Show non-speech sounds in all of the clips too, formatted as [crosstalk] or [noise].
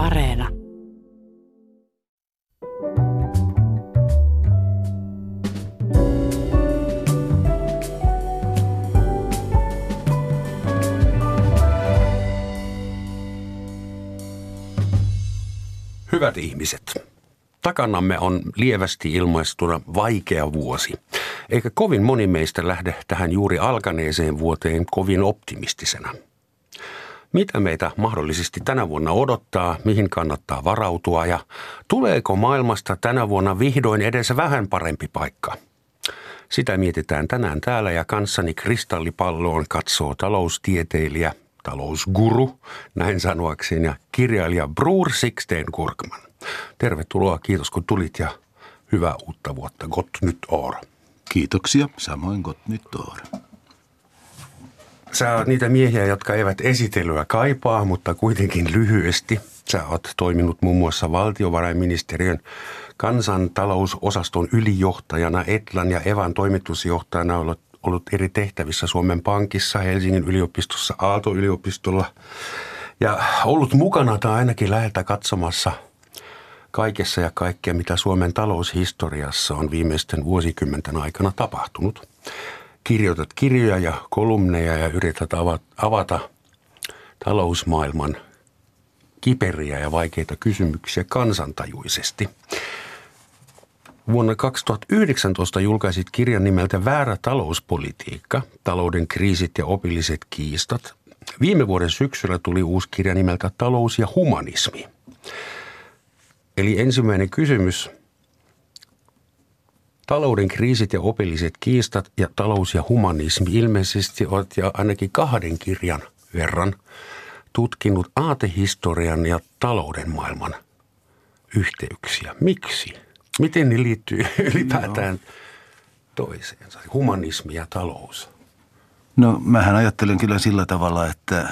Areena. Hyvät ihmiset, takanamme on lievästi ilmaistuna vaikea vuosi, eikä kovin moni meistä lähde tähän juuri alkaneeseen vuoteen kovin optimistisena. Mitä meitä mahdollisesti tänä vuonna odottaa, mihin kannattaa varautua ja tuleeko maailmasta tänä vuonna vihdoin edes vähän parempi paikka? Sitä mietitään tänään täällä ja kanssani kristallipalloon katsoo taloustieteilijä, talousguru, näin sanoakseni, ja kirjailija Bruur Sixten Kurkman. Tervetuloa, kiitos kun tulit ja hyvää uutta vuotta. Gott nyt år. Kiitoksia, samoin gott nyt år. Sä oot niitä miehiä, jotka eivät esitelyä kaipaa, mutta kuitenkin lyhyesti. Sä oot toiminut muun muassa valtiovarainministeriön kansantalousosaston ylijohtajana, Etlan ja Evan toimitusjohtajana, ollut, ollut eri tehtävissä Suomen Pankissa, Helsingin yliopistossa, Aalto-yliopistolla ja ollut mukana tai ainakin läheltä katsomassa kaikessa ja kaikkea, mitä Suomen taloushistoriassa on viimeisten vuosikymmenten aikana tapahtunut kirjoitat kirjoja ja kolumneja ja yrität avata talousmaailman kiperiä ja vaikeita kysymyksiä kansantajuisesti. Vuonna 2019 julkaisit kirjan nimeltä Väärä talouspolitiikka, talouden kriisit ja opilliset kiistat. Viime vuoden syksyllä tuli uusi kirja nimeltä Talous ja humanismi. Eli ensimmäinen kysymys – Talouden kriisit ja opilliset kiistat ja talous ja humanismi ilmeisesti olet jo ainakin kahden kirjan verran tutkinut aatehistorian ja talouden maailman yhteyksiä. Miksi? Miten ne liittyy [laughs] ylipäätään toiseensa, humanismi ja talous? No mähän ajattelen kyllä sillä tavalla, että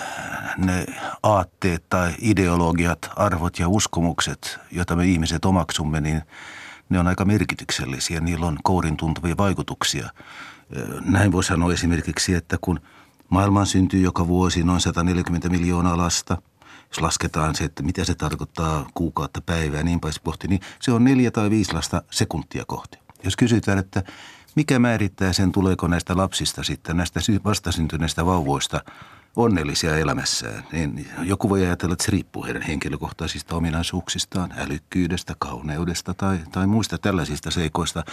ne aatteet tai ideologiat, arvot ja uskomukset, joita me ihmiset omaksumme, niin – ne on aika merkityksellisiä. Niillä on kourin tuntuvia vaikutuksia. Näin voi sanoa esimerkiksi, että kun maailmaan syntyy joka vuosi noin 140 miljoonaa lasta, jos lasketaan se, että mitä se tarkoittaa kuukautta päivää niin päin kohti, niin se on neljä tai viisi lasta sekuntia kohti. Jos kysytään, että mikä määrittää sen, tuleeko näistä lapsista sitten, näistä vastasyntyneistä vauvoista – onnellisia elämässään, niin joku voi ajatella, että se riippuu heidän henkilökohtaisista ominaisuuksistaan, älykkyydestä, kauneudesta tai, tai muista tällaisista seikoista.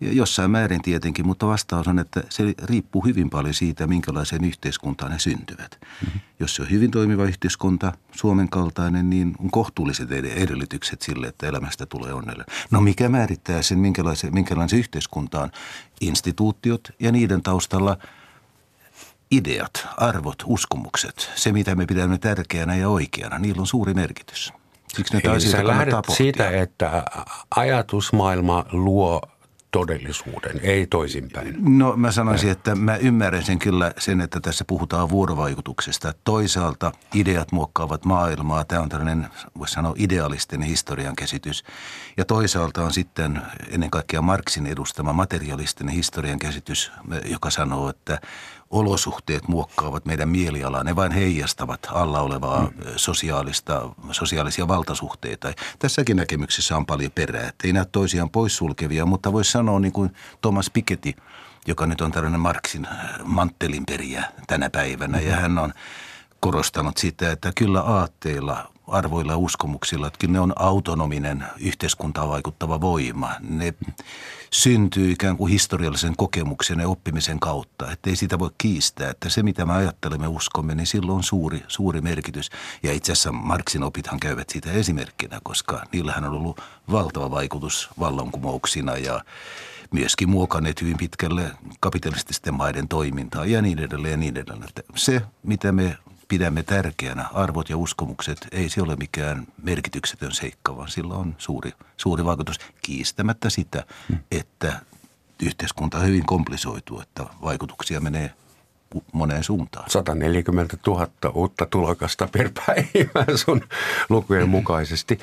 Jossain määrin tietenkin, mutta vastaus on, että se riippuu hyvin paljon siitä, minkälaiseen yhteiskuntaan ne syntyvät. Mm-hmm. Jos se on hyvin toimiva yhteiskunta, Suomen kaltainen, niin on kohtuulliset edellytykset sille, että elämästä tulee onnellinen. No mikä määrittää sen, minkälaisen, minkälaisen yhteiskuntaan? Instituutiot ja niiden taustalla – ideat, arvot, uskomukset, se mitä me pidämme tärkeänä ja oikeana, niillä on suuri merkitys. Siksi näitä Eli sä lähdet siitä, että ajatusmaailma luo todellisuuden, ei toisinpäin. No mä sanoisin, että mä ymmärrän sen kyllä sen, että tässä puhutaan vuorovaikutuksesta. Toisaalta ideat muokkaavat maailmaa. Tämä on tällainen, voisi sanoa, idealistinen historian käsitys. Ja toisaalta on sitten ennen kaikkea Marxin edustama materialistinen historian käsitys, joka sanoo, että olosuhteet muokkaavat meidän mielialaa. Ne vain heijastavat alla olevaa mm. sosiaalista, sosiaalisia valtasuhteita. Tässäkin näkemyksessä on paljon perää. Että ei näy toisiaan poissulkevia, mutta voisi sanoa niin kuin Thomas Piketty, joka nyt on tällainen Marksin manttelinperiä tänä päivänä. Mm-hmm. Ja hän on korostanut sitä, että kyllä aatteilla arvoilla ja uskomuksilla, että ne on autonominen yhteiskuntaan vaikuttava voima. Ne syntyy ikään kuin historiallisen kokemuksen ja oppimisen kautta, että ei sitä voi kiistää, että se mitä me ajattelemme uskomme, niin silloin on suuri, suuri merkitys. Ja itse asiassa Marksin opithan käyvät siitä esimerkkinä, koska niillähän on ollut valtava vaikutus vallankumouksina ja myöskin muokanneet hyvin pitkälle kapitalististen maiden toimintaa ja niin edelleen ja niin edelleen. Että se, mitä me pidämme tärkeänä, arvot ja uskomukset, ei se ole mikään merkityksetön seikka, vaan sillä on suuri, suuri vaikutus kiistämättä sitä, että yhteiskunta hyvin komplisoitu, että vaikutuksia menee moneen suuntaan. 140 000 uutta tulokasta per päivä [laughs] sun lukujen mukaisesti.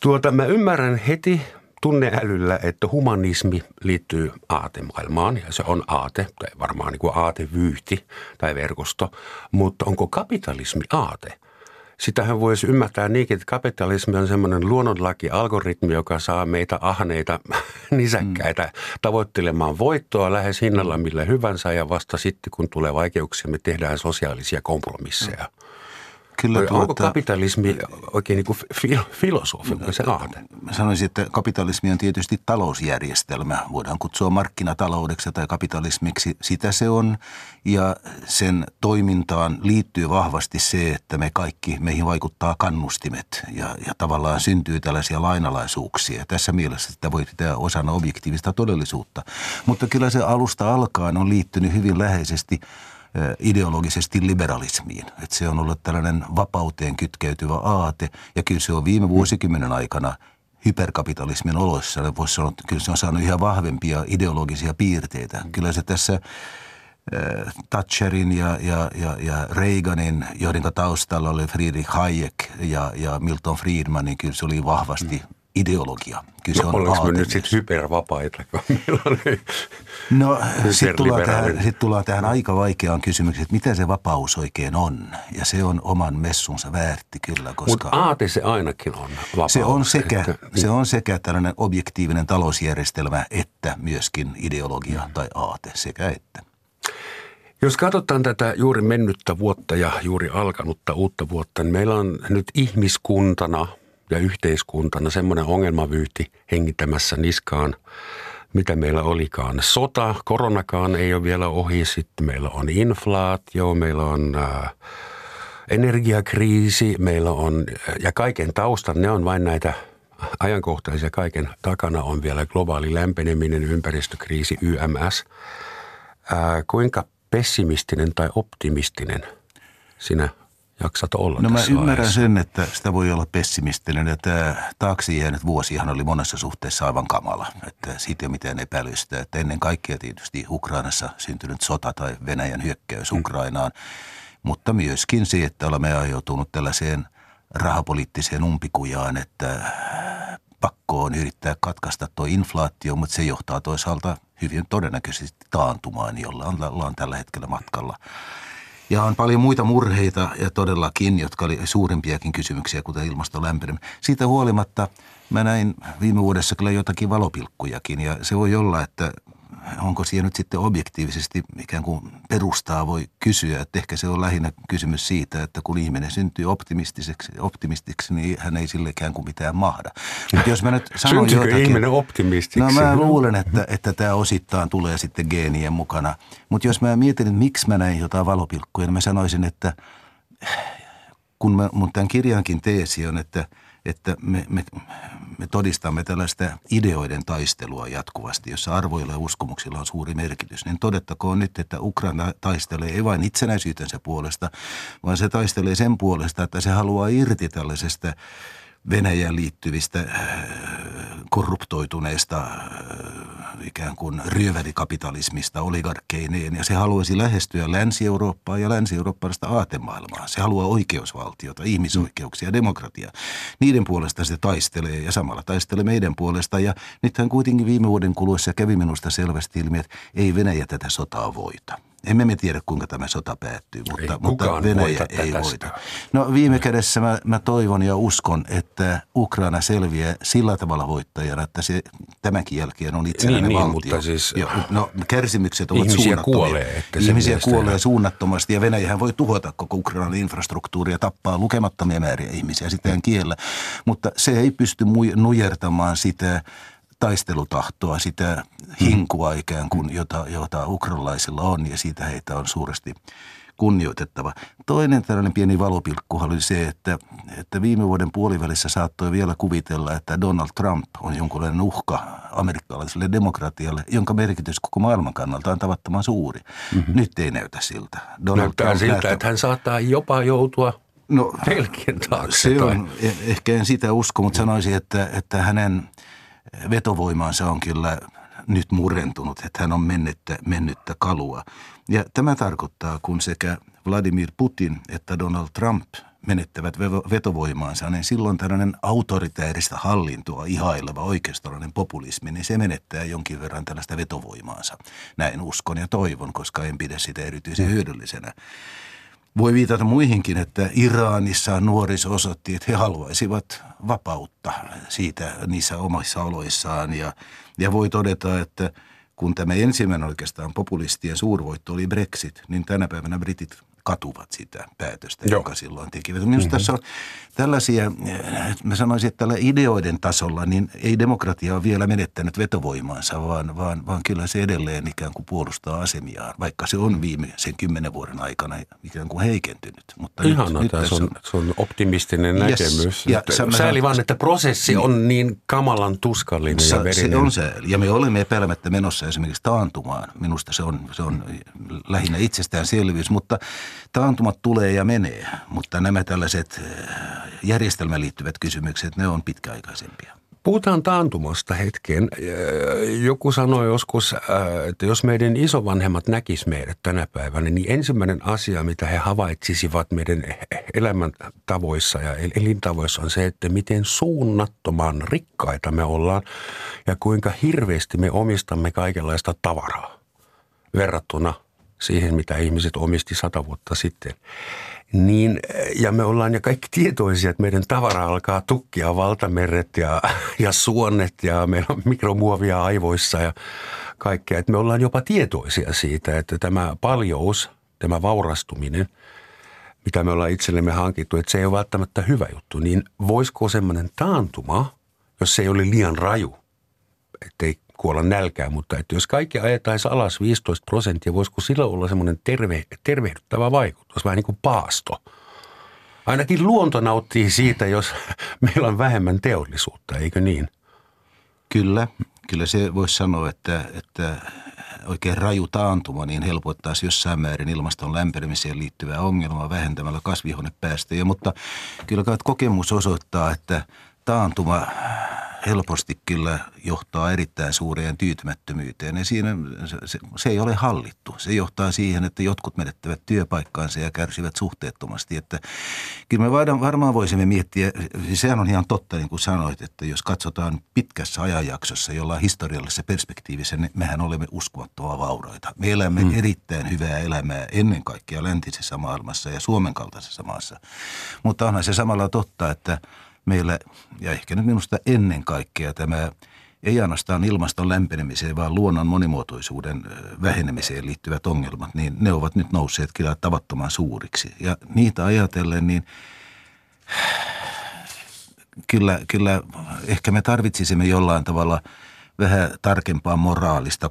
Tuota, mä ymmärrän heti tunneälyllä, että humanismi liittyy aatemaailmaan ja se on aate, tai varmaan niin kuin aatevyyhti tai verkosto, mutta onko kapitalismi aate? sitähän voisi ymmärtää niinkin, että kapitalismi on semmoinen luonnonlaki, algoritmi, joka saa meitä ahneita [laughs] nisäkkäitä mm. tavoittelemaan voittoa lähes hinnalla millä hyvänsä ja vasta sitten kun tulee vaikeuksia, me tehdään sosiaalisia kompromisseja. Mm. Kyllä tuota, Onko kapitalismi oikein niin kuin filosofi, se aate? Mä sanoisin, että kapitalismi on tietysti talousjärjestelmä. Voidaan kutsua markkinataloudeksi tai kapitalismiksi. Sitä se on. Ja sen toimintaan liittyy vahvasti se, että me kaikki, meihin vaikuttaa kannustimet. Ja, ja tavallaan syntyy tällaisia lainalaisuuksia. Tässä mielessä sitä voi pitää osana objektiivista todellisuutta. Mutta kyllä se alusta alkaen on liittynyt hyvin läheisesti – ideologisesti liberalismiin. Että se on ollut tällainen vapauteen kytkeytyvä aate ja kyllä se on viime vuosikymmenen aikana hyperkapitalismin oloissa, voisi sanoa, että kyllä se on saanut ihan vahvempia ideologisia piirteitä. Kyllä se tässä Thatcherin ja, ja, ja, ja Reaganin, joiden taustalla oli Friedrich Hayek ja, ja Milton Friedman, niin kyllä se oli vahvasti mm ideologia. Kyllä se no, on me nyt sitten hypervapaita, No sitten tullaan, tähän, sit tullaan tähän aika vaikeaan kysymykseen, että mitä se vapaus oikein on. Ja se on oman messunsa väärti kyllä, koska... Mutta aate se ainakin on vapaus. Se on, sekä, että, niin. se on sekä tällainen objektiivinen talousjärjestelmä, että myöskin ideologia mm. tai aate, sekä että. Jos katsotaan tätä juuri mennyttä vuotta ja juuri alkanutta uutta vuotta, niin meillä on nyt ihmiskuntana – ja yhteiskuntana semmoinen ongelmavyyhti hengittämässä niskaan, mitä meillä olikaan. Sota, koronakaan ei ole vielä ohi, sitten meillä on inflaatio, meillä on äh, energiakriisi, meillä on, ja kaiken taustan, ne on vain näitä ajankohtaisia, kaiken takana on vielä globaali lämpeneminen, ympäristökriisi, YMS. Äh, kuinka pessimistinen tai optimistinen sinä jaksat olla No mä ymmärrän sen, että sitä voi olla pessimistinen. Ja tämä taakse jäänyt vuosihan oli monessa suhteessa aivan kamala. Että siitä ei ole mitään epäilystä. Että ennen kaikkea tietysti Ukrainassa syntynyt sota tai Venäjän hyökkäys mm. Ukrainaan. Mutta myöskin se, että olemme ajautuneet tällaiseen rahapoliittiseen umpikujaan, että pakko on yrittää katkaista tuo inflaatio, mutta se johtaa toisaalta hyvin todennäköisesti taantumaan, jolla ollaan tällä hetkellä matkalla. Ja on paljon muita murheita ja todellakin, jotka oli suurempiakin kysymyksiä, kuten ilmaston. Siitä huolimatta mä näin viime vuodessa kyllä jotakin valopilkkujakin ja se voi olla, että onko siihen nyt sitten objektiivisesti ikään kuin perustaa voi kysyä, että ehkä se on lähinnä kysymys siitä, että kun ihminen syntyy optimistiseksi, optimistiksi, niin hän ei sille ikään kuin mitään mahda. Mutta jos mä nyt sanon jotakin, ihminen optimistiksi? No mä luulen, että, että tämä osittain tulee sitten geenien mukana. Mutta jos mä mietin, että miksi mä näin jotain valopilkkuja, niin mä sanoisin, että kun mä, mun tämän kirjankin teesi on, että – että me, me, me todistamme tällaista ideoiden taistelua jatkuvasti, jossa arvoilla ja uskomuksilla on suuri merkitys. Niin todettakoon nyt, että Ukraina taistelee ei vain itsenäisyytensä puolesta, vaan se taistelee sen puolesta, että se haluaa irti tällaisesta Venäjään liittyvistä äh, korruptoituneista äh, ikään kuin ryövärikapitalismista oligarkkeineen ja se haluaisi lähestyä Länsi-Eurooppaa ja länsi-eurooppalaista aatemaailmaa. Se haluaa oikeusvaltiota, ihmisoikeuksia demokratiaa. Niiden puolesta se taistelee ja samalla taistelee meidän puolesta ja nythän kuitenkin viime vuoden kuluessa kävi minusta selvästi ilmi, että ei Venäjä tätä sotaa voita. Emme me tiedä, kuinka tämä sota päättyy, mutta, ei mutta Venäjä ei voita. No viime kädessä mä, mä toivon ja uskon, että Ukraina selviää sillä tavalla voittajana, että se tämänkin jälkeen on itsenäinen niin, valtio. Niin, mutta siis, ja, no, kärsimykset ovat ihmisiä suunnattomia. Kuolee, että ihmisiä kuolee suunnattomasti ja Venäjähän voi tuhota koko Ukrainan infrastruktuuria, tappaa lukemattomia määriä ihmisiä sitten kiellä. Mutta se ei pysty nujertamaan sitä taistelutahtoa, sitä hinkua ikään kuin, jota, jota ukrainalaisilla on ja siitä heitä on suuresti kunnioitettava. Toinen tällainen pieni valopilkku oli se, että, että viime vuoden puolivälissä saattoi vielä kuvitella, että Donald Trump on jonkunlainen uhka amerikkalaiselle demokratialle, jonka merkitys koko maailman kannalta on tavattoman suuri. Mm-hmm. Nyt ei näytä siltä. Donald Näyttää Trump siltä, näyttää... että hän saattaa jopa joutua no, taakse. Se on, e- ehkä en sitä usko, mutta sanoisin, että, että hänen – vetovoimaansa on kyllä nyt murentunut, että hän on mennyttä, mennyttä kalua. Ja tämä tarkoittaa, kun sekä Vladimir Putin että Donald Trump menettävät vetovoimaansa, niin silloin tällainen autoritääristä hallintoa ihaileva oikeistolainen populismi, niin se menettää jonkin verran tällaista vetovoimaansa. Näin uskon ja toivon, koska en pidä sitä erityisen hyödyllisenä. Voi viitata muihinkin, että Iranissa nuoriso osoitti, että he haluaisivat vapautta siitä niissä omissa oloissaan. Ja, ja voi todeta, että kun tämä ensimmäinen oikeastaan populistien suurvoitto oli Brexit, niin tänä päivänä britit katuvat sitä päätöstä, Joo. joka silloin tekivät. Minusta mm-hmm. tässä on tällaisia, mä sanoisin, että tällä ideoiden tasolla, niin ei demokratia ole vielä menettänyt vetovoimaansa, vaan, vaan, vaan kyllä se edelleen ikään kuin puolustaa asemiaan, vaikka se on viimeisen kymmenen vuoden aikana ikään kuin heikentynyt. Mutta Ihana, nyt, nyt on, on, se on optimistinen yes. näkemys. Ja sääli vaan, että prosessi niin, on niin kamalan tuskallinen sa, ja verinen. Se on se, ja me olemme epäilemättä menossa esimerkiksi taantumaan. Minusta se on, se on lähinnä itsestäänselvyys, mutta taantumat tulee ja menee, mutta nämä tällaiset järjestelmään liittyvät kysymykset, ne on pitkäaikaisempia. Puhutaan taantumasta hetken. Joku sanoi joskus, että jos meidän isovanhemmat näkis meidät tänä päivänä, niin ensimmäinen asia, mitä he havaitsisivat meidän elämäntavoissa ja elintavoissa on se, että miten suunnattoman rikkaita me ollaan ja kuinka hirveästi me omistamme kaikenlaista tavaraa verrattuna siihen, mitä ihmiset omisti sata vuotta sitten. Niin, ja me ollaan jo kaikki tietoisia, että meidän tavara alkaa tukkia valtameret ja, ja suonnet ja meillä on mikromuovia aivoissa ja kaikkea. Että me ollaan jopa tietoisia siitä, että tämä paljous, tämä vaurastuminen, mitä me ollaan itsellemme hankittu, että se ei ole välttämättä hyvä juttu. Niin voisiko semmoinen taantuma, jos se ei ole liian raju, ettei kuolla nälkään, mutta että jos kaikki ajetaisiin alas 15 prosenttia, voisiko sillä olla semmoinen terve, tervehdyttävä vaikutus, vähän niin kuin paasto. Ainakin luonto nauttii siitä, jos [laughs] meillä on vähemmän teollisuutta, eikö niin? Kyllä, kyllä se voisi sanoa, että, että oikein raju taantuma niin helpottaisi jossain määrin ilmaston lämpenemiseen liittyvää ongelmaa vähentämällä kasvihuonepäästöjä, mutta kyllä kokemus osoittaa, että taantuma helposti kyllä johtaa erittäin suureen tyytymättömyyteen. Ja siinä se, se ei ole hallittu. Se johtaa siihen, että jotkut menettävät työpaikkaansa ja kärsivät suhteettomasti. Että kyllä me varmaan voisimme miettiä, siis sehän on ihan totta niin kuin sanoit, että jos katsotaan pitkässä ajanjaksossa jollain historiallisessa perspektiivissä, niin mehän olemme uskomattoman vauraita. Me elämme mm. erittäin hyvää elämää ennen kaikkea läntisessä maailmassa ja Suomen kaltaisessa maassa. Mutta onhan se samalla totta, että – meillä, ja ehkä nyt minusta ennen kaikkea tämä ei ainoastaan ilmaston lämpenemiseen, vaan luonnon monimuotoisuuden vähenemiseen liittyvät ongelmat, niin ne ovat nyt nousseet kyllä tavattoman suuriksi. Ja niitä ajatellen, niin kyllä, kyllä ehkä me tarvitsisimme jollain tavalla – vähän tarkempaa moraalista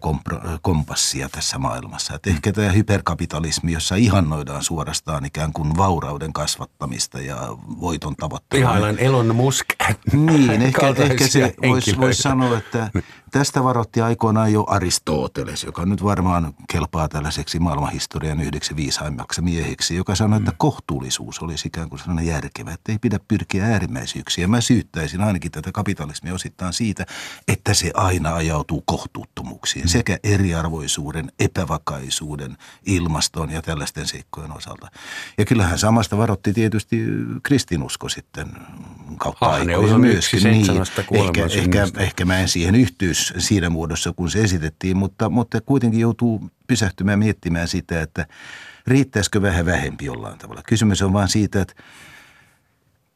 kompassia tässä maailmassa. Et ehkä tämä hyperkapitalismi, jossa ihannoidaan suorastaan ikään kuin vaurauden kasvattamista ja voiton tavoittelua. Ihailan Elon Musk. Niin, [laughs] ehkä, ehkä se voisi vois sanoa, että tästä varoitti aikoinaan jo Aristoteles, joka nyt varmaan kelpaa tällaiseksi maailmanhistorian yhdeksi viisaimmaksi mieheksi, joka sanoi, että mm. kohtuullisuus olisi ikään kuin sellainen järkevä, että ei pidä pyrkiä äärimmäisyyksiin. Ja mä syyttäisin ainakin tätä kapitalismia osittain siitä, että se aina ajautuu kohtuuttomuuksiin mm. sekä eriarvoisuuden, epävakaisuuden, ilmaston ja tällaisten seikkojen osalta. Ja kyllähän samasta varotti tietysti kristinusko sitten kautta ah, aikoja myöskin. Niin, ehkä, ehkä, ehkä mä en siihen yhtyisi siinä muodossa, kun se esitettiin, mutta, mutta kuitenkin joutuu pysähtymään miettimään sitä, että riittäisikö vähän vähempi jollain tavalla. Kysymys on vain siitä, että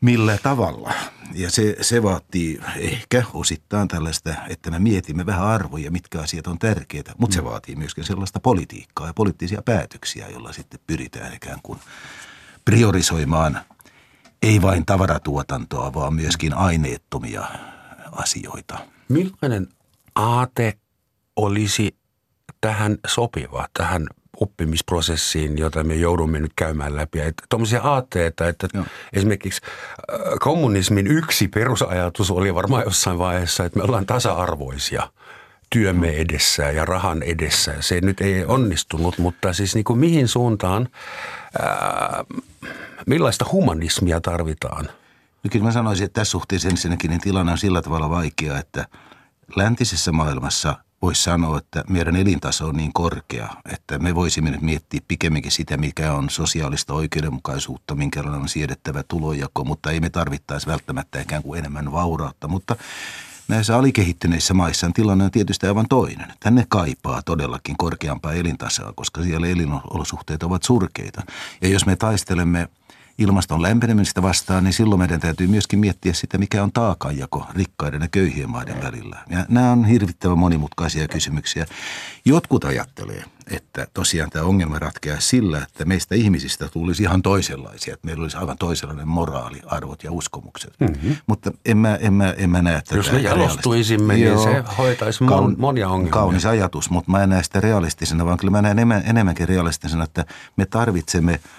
millä tavalla. Ja se, se vaatii ehkä osittain tällaista, että me mietimme vähän arvoja, mitkä asiat on tärkeitä, mutta se mm. vaatii myöskin sellaista politiikkaa ja poliittisia päätöksiä, joilla sitten pyritään ikään kuin priorisoimaan ei vain tavaratuotantoa, vaan myöskin aineettomia asioita. Millainen aate olisi tähän sopiva, tähän oppimisprosessiin, jota me joudumme nyt käymään läpi. Että tuommoisia aatteita, että Joo. esimerkiksi äh, kommunismin yksi perusajatus oli varmaan jossain vaiheessa, että me ollaan tasa-arvoisia työmme edessä ja rahan edessä. Se nyt ei onnistunut, mutta siis niin kuin mihin suuntaan, ää, millaista humanismia tarvitaan? No kyllä mä sanoisin, että tässä suhteessa ensinnäkin niin tilanne on sillä tavalla vaikea, että läntisessä maailmassa – voisi sanoa, että meidän elintaso on niin korkea, että me voisimme nyt miettiä pikemminkin sitä, mikä on sosiaalista oikeudenmukaisuutta, minkälainen on siedettävä tulojako, mutta ei me tarvittaisi välttämättä ikään kuin enemmän vaurautta. Mutta Näissä alikehittyneissä maissa tilanne on tietysti aivan toinen. Tänne kaipaa todellakin korkeampaa elintasoa, koska siellä elinolosuhteet ovat surkeita. Ja jos me taistelemme – ilmaston lämpenemistä vastaan, niin silloin meidän täytyy myöskin miettiä sitä, mikä on taakanjako rikkaiden ja köyhien maiden välillä. Ja nämä on hirvittävän monimutkaisia kysymyksiä. Jotkut ajattelee, että tosiaan tämä ongelma ratkeaa sillä, että meistä ihmisistä tulisi ihan toisenlaisia, että meillä olisi aivan toisenlainen moraali, arvot ja uskomukset. Mm-hmm. Mutta en mä, en mä, en mä näe tätä Jos me jalostuisimme, niin se hoitaisi kaun, monia ongelmia. Kaunis ajatus, mutta mä en näe sitä realistisena, vaan kyllä mä näen enemmänkin realistisena, että me tarvitsemme –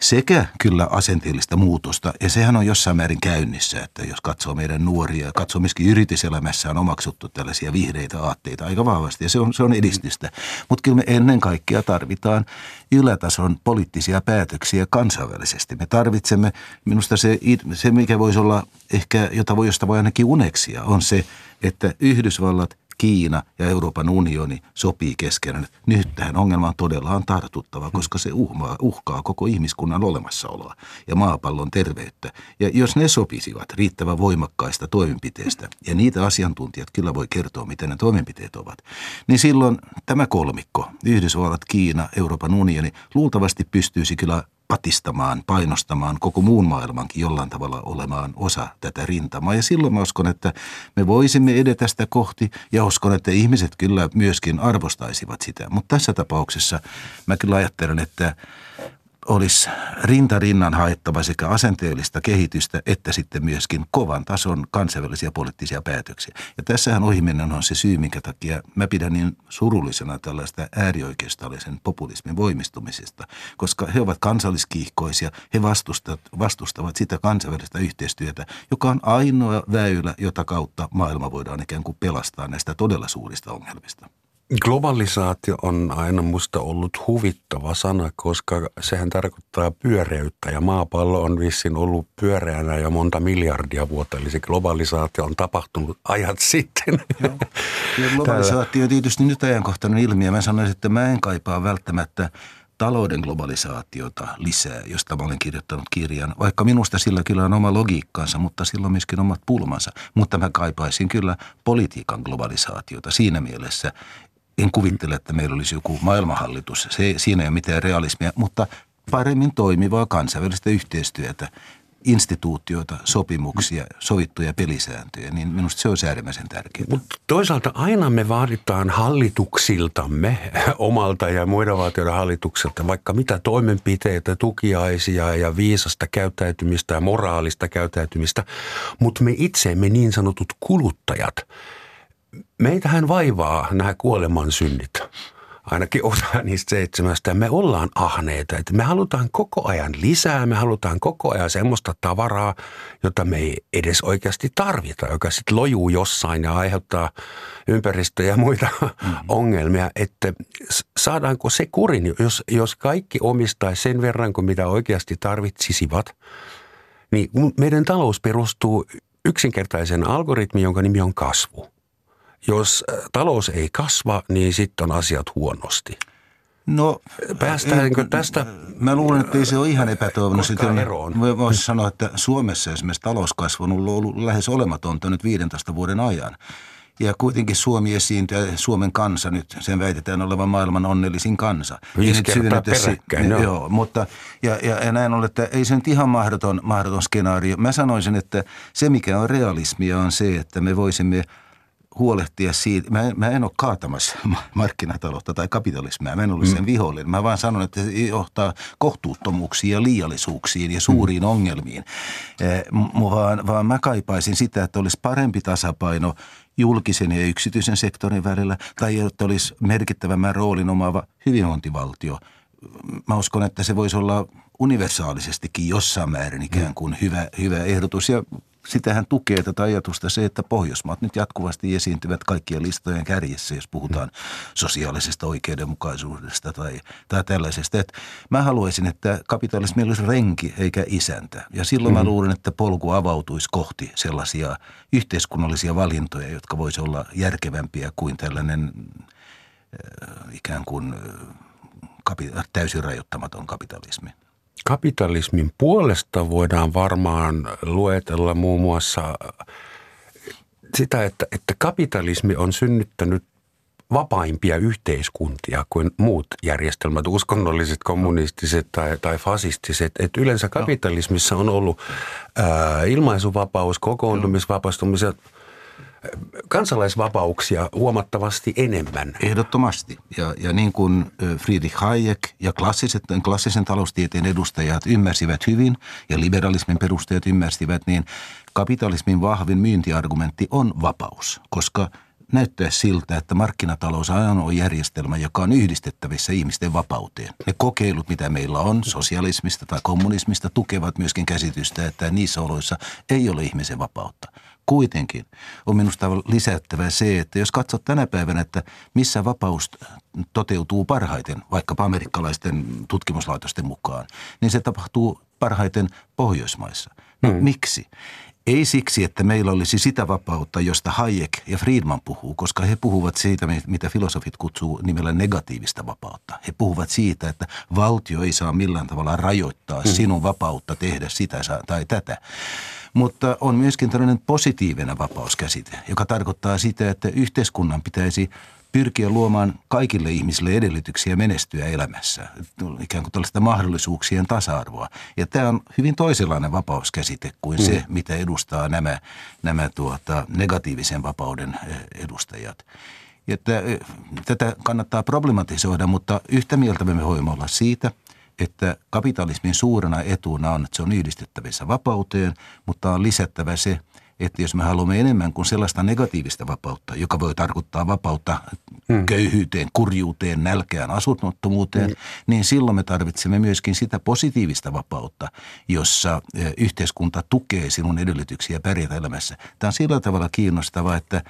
sekä kyllä asenteellista muutosta, ja sehän on jossain määrin käynnissä, että jos katsoo meidän nuoria katsoo myöskin yrityselämässä on omaksuttu tällaisia vihreitä aatteita aika vahvasti, ja se on, se on edistystä. Mutta kyllä me ennen kaikkea tarvitaan ylätason poliittisia päätöksiä kansainvälisesti. Me tarvitsemme, minusta se, se mikä voisi olla ehkä, jota voi, josta voi ainakin uneksia, on se, että Yhdysvallat Kiina ja Euroopan unioni sopii keskenään. Nyt tähän ongelmaan todella on tartuttava, koska se uhmaa, uhkaa koko ihmiskunnan olemassaoloa ja maapallon terveyttä. Ja jos ne sopisivat riittävän voimakkaista toimenpiteistä, ja niitä asiantuntijat kyllä voi kertoa, miten ne toimenpiteet ovat, niin silloin tämä kolmikko, Yhdysvallat, Kiina, Euroopan unioni, luultavasti pystyisi kyllä patistamaan, painostamaan koko muun maailmankin jollain tavalla olemaan osa tätä rintamaa. Ja silloin mä uskon, että me voisimme edetä sitä kohti ja uskon, että ihmiset kyllä myöskin arvostaisivat sitä. Mutta tässä tapauksessa mä kyllä ajattelen, että olisi rintarinnan haettava sekä asenteellista kehitystä että sitten myöskin kovan tason kansainvälisiä poliittisia päätöksiä. Ja tässähän ohiminen on se syy, minkä takia mä pidän niin surullisena tällaista äärioikeistolaisen populismin voimistumisesta, koska he ovat kansalliskiihkoisia, he vastustavat, vastustavat sitä kansainvälistä yhteistyötä, joka on ainoa väylä, jota kautta maailma voidaan ikään kuin pelastaa näistä todella suurista ongelmista. Globalisaatio on aina musta ollut huvittava sana, koska sehän tarkoittaa pyöreyttä ja maapallo on vissin ollut pyöreänä jo monta miljardia vuotta, eli se globalisaatio on tapahtunut ajat sitten. Joo. Ja [laughs] globalisaatio on tietysti nyt ajankohtainen ilmiö. Mä sanoisin, että mä en kaipaa välttämättä talouden globalisaatiota lisää, josta mä olen kirjoittanut kirjan. Vaikka minusta sillä kyllä on oma logiikkansa, mutta silloin myöskin omat pulmansa. Mutta mä kaipaisin kyllä politiikan globalisaatiota siinä mielessä, en kuvittele, että meillä olisi joku maailmanhallitus. Se, siinä ei ole mitään realismia, mutta paremmin toimivaa kansainvälistä yhteistyötä, instituutioita, sopimuksia, sovittuja pelisääntöjä, niin minusta se on äärimmäisen tärkeää. Mutta toisaalta aina me vaaditaan hallituksiltamme, [laughs] omalta ja muiden valtioiden hallitukselta, vaikka mitä toimenpiteitä, tukiaisia ja viisasta käyttäytymistä ja moraalista käyttäytymistä, mutta me itse, me niin sanotut kuluttajat – meitähän vaivaa nämä kuoleman synnit. Ainakin osa niistä seitsemästä. Me ollaan ahneita, että me halutaan koko ajan lisää, me halutaan koko ajan semmoista tavaraa, jota me ei edes oikeasti tarvita, joka sitten lojuu jossain ja aiheuttaa ympäristö- ja muita mm-hmm. ongelmia. Että saadaanko se kurin, jos, jos kaikki omistaisi sen verran kuin mitä oikeasti tarvitsisivat, niin meidän talous perustuu yksinkertaisen algoritmiin, jonka nimi on kasvu – jos äh, talous ei kasva, niin sitten on asiat huonosti. No, Päästäänkö tästä? Mä luulen, että ei se ole ihan epätoivonut. Voisi sanoa, että Suomessa esimerkiksi talouskasvu on ollut lähes olematonta nyt 15 vuoden ajan. Ja kuitenkin Suomi esiintyy, Suomen kansa nyt, sen väitetään olevan maailman onnellisin kansa. Viisi kertaa peräkkäin, joo. joo. mutta ja, ja, ja näin ollen, että ei se nyt ihan mahdoton, mahdoton skenaario. Mä sanoisin, että se mikä on realismia on se, että me voisimme – huolehtia siitä. Mä, mä en ole kaatamassa [laughs] markkinataloutta tai kapitalismia. Mä en ole sen mm. vihollinen. Mä vaan sanon, että se johtaa kohtuuttomuuksiin ja liiallisuuksiin ja suuriin mm. ongelmiin. Eh, vaan, vaan mä kaipaisin sitä, että olisi parempi tasapaino julkisen ja yksityisen sektorin välillä tai että olisi merkittävämmän roolin omaava hyvinvointivaltio. Mä uskon, että se voisi olla universaalisestikin jossain määrin ikään kuin hyvä, hyvä ehdotus. Ja sitähän tukee tätä ajatusta se, että Pohjoismaat nyt jatkuvasti esiintyvät kaikkien listojen kärjessä, jos puhutaan sosiaalisesta oikeudenmukaisuudesta tai, tai tällaisesta. Et mä haluaisin, että kapitalismi olisi renki eikä isäntä. Ja silloin mm. mä luulen, että polku avautuisi kohti sellaisia yhteiskunnallisia valintoja, jotka voisi olla järkevämpiä kuin tällainen äh, ikään kuin äh, täysin rajoittamaton kapitalismi. Kapitalismin puolesta voidaan varmaan luetella muun muassa sitä, että, että kapitalismi on synnyttänyt vapaimpia yhteiskuntia kuin muut järjestelmät, uskonnolliset, kommunistiset tai, tai fasistiset. Et yleensä kapitalismissa on ollut ää, ilmaisuvapaus, kokoontumisvapaus, kansalaisvapauksia huomattavasti enemmän. Ehdottomasti. Ja, ja niin kuin Friedrich Hayek ja klassiset, klassisen taloustieteen edustajat ymmärsivät hyvin ja liberalismin perustajat ymmärsivät, niin kapitalismin vahvin myyntiargumentti on vapaus, koska – näyttää siltä, että markkinatalous on järjestelmä, joka on yhdistettävissä ihmisten vapauteen. Ne kokeilut, mitä meillä on sosialismista tai kommunismista, tukevat myöskin käsitystä, että niissä oloissa ei ole ihmisen vapautta. Kuitenkin on minusta lisättävä se, että jos katsot tänä päivänä, että missä vapaus toteutuu parhaiten, vaikkapa amerikkalaisten tutkimuslaitosten mukaan, niin se tapahtuu parhaiten Pohjoismaissa. No, hmm. Miksi? Ei siksi, että meillä olisi sitä vapautta, josta Hayek ja Friedman puhuu, koska he puhuvat siitä, mitä filosofit kutsuu nimellä negatiivista vapautta. He puhuvat siitä, että valtio ei saa millään tavalla rajoittaa hmm. sinun vapautta tehdä sitä tai tätä. Mutta on myöskin tällainen positiivinen vapauskäsite, joka tarkoittaa sitä, että yhteiskunnan pitäisi – pyrkiä luomaan kaikille ihmisille edellytyksiä menestyä elämässä, ikään kuin tällaista mahdollisuuksien tasa-arvoa. Ja tämä on hyvin toisenlainen vapauskäsite kuin mm. se, mitä edustaa nämä, nämä tuota, negatiivisen vapauden edustajat. Että, tätä kannattaa problematisoida, mutta yhtä mieltä me voimme olla siitä, että kapitalismin suurena etuna on, että se on yhdistettävissä vapauteen, mutta on lisättävä se, että jos me haluamme enemmän kuin sellaista negatiivista vapautta, joka voi tarkoittaa vapautta hmm. köyhyyteen, kurjuuteen, nälkään, asunnottomuuteen, hmm. niin silloin me tarvitsemme myöskin sitä positiivista vapautta, jossa yhteiskunta tukee sinun edellytyksiä pärjätä elämässä. Tämä on sillä tavalla kiinnostavaa, että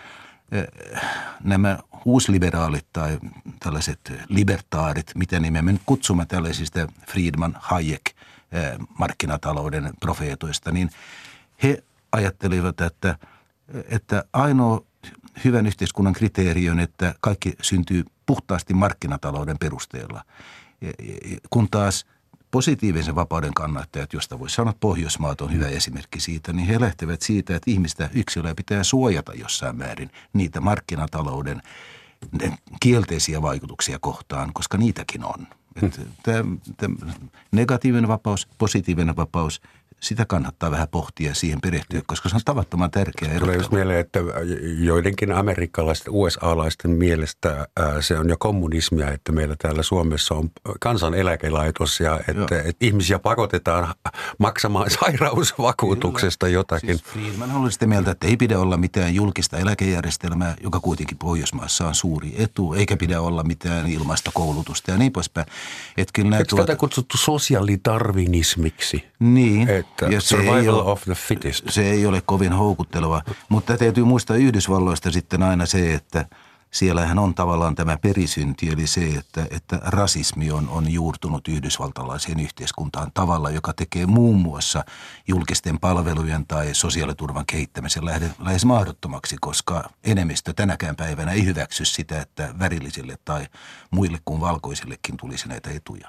nämä uusliberaalit tai tällaiset libertaarit, mitä nimeä me kutsumme tällaisista Friedman, Hayek, markkinatalouden profeetoista, niin he ajattelivat, että, että ainoa hyvän yhteiskunnan kriteeri on, että kaikki syntyy puhtaasti markkinatalouden perusteella. Kun taas positiivisen vapauden kannattajat, josta voisi sanoa, että Pohjoismaat on hyvä esimerkki siitä, niin he lähtevät siitä, että ihmistä yksilöä pitää suojata jossain määrin niitä markkinatalouden kielteisiä vaikutuksia kohtaan, koska niitäkin on. Että tämä, tämä negatiivinen vapaus, positiivinen vapaus – sitä kannattaa vähän pohtia siihen perehtyä, koska se on tavattoman tärkeä Tulee just mieleen, että joidenkin amerikkalaisten, USA-laisten mielestä se on jo kommunismia, että meillä täällä Suomessa on kansaneläkelaitos ja että, että ihmisiä pakotetaan maksamaan [laughs] sairausvakuutuksesta Kyllä. jotakin. Siis Friedman oli sitä mieltä, että ei pidä olla mitään julkista eläkejärjestelmää, joka kuitenkin Pohjoismaassa on suuri etu, eikä pidä olla mitään ilmaista koulutusta ja niin poispäin. Että kyllä Eikö tuota... tätä kutsuttu sosiaalitarvinismiksi? Niin. Et että ja se ei ole, of the fittest. Se ei ole kovin houkutteleva, mutta täytyy muistaa Yhdysvalloista sitten aina se, että siellähän on tavallaan tämä perisynti, eli se, että, että rasismi on, on juurtunut yhdysvaltalaiseen yhteiskuntaan tavalla, joka tekee muun muassa julkisten palvelujen tai sosiaaliturvan kehittämisen lähes mahdottomaksi, koska enemmistö tänäkään päivänä ei hyväksy sitä, että värillisille tai muille kuin valkoisillekin tulisi näitä etuja.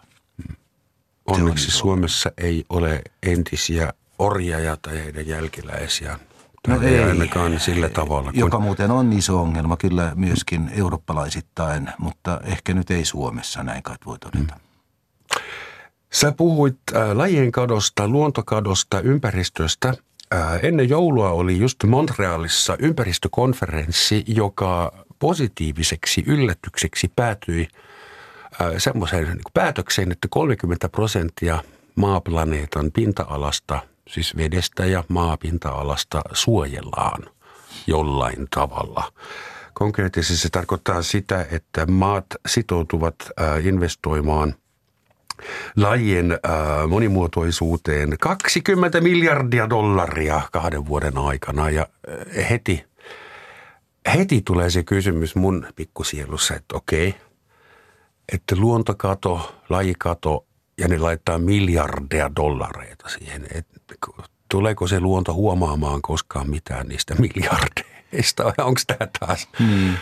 Onneksi Suomessa ei ole entisiä orjia tai heidän jälkiläisiä. No ei, ei ainakaan sillä tavalla. Kun... Joka muuten on iso ongelma kyllä myöskin eurooppalaisittain, mutta ehkä nyt ei Suomessa, näin kai voi todeta. Hmm. Sä puhuit äh, lajien kadosta, luontokadosta, ympäristöstä. Äh, ennen joulua oli just Montrealissa ympäristökonferenssi, joka positiiviseksi yllätykseksi päätyi – semmoiseen niin päätökseen, että 30 prosenttia maaplaneetan pinta-alasta, siis vedestä ja maapinta-alasta suojellaan jollain tavalla. Konkreettisesti se tarkoittaa sitä, että maat sitoutuvat investoimaan lajien monimuotoisuuteen 20 miljardia dollaria kahden vuoden aikana ja heti, heti tulee se kysymys mun pikkusielussa, että okei – että luontokato, lajikato ja ne laittaa miljardeja dollareita siihen. Et tuleeko se luonto huomaamaan koskaan mitään niistä miljardeista [laughs] onko tämä taas? Hmm.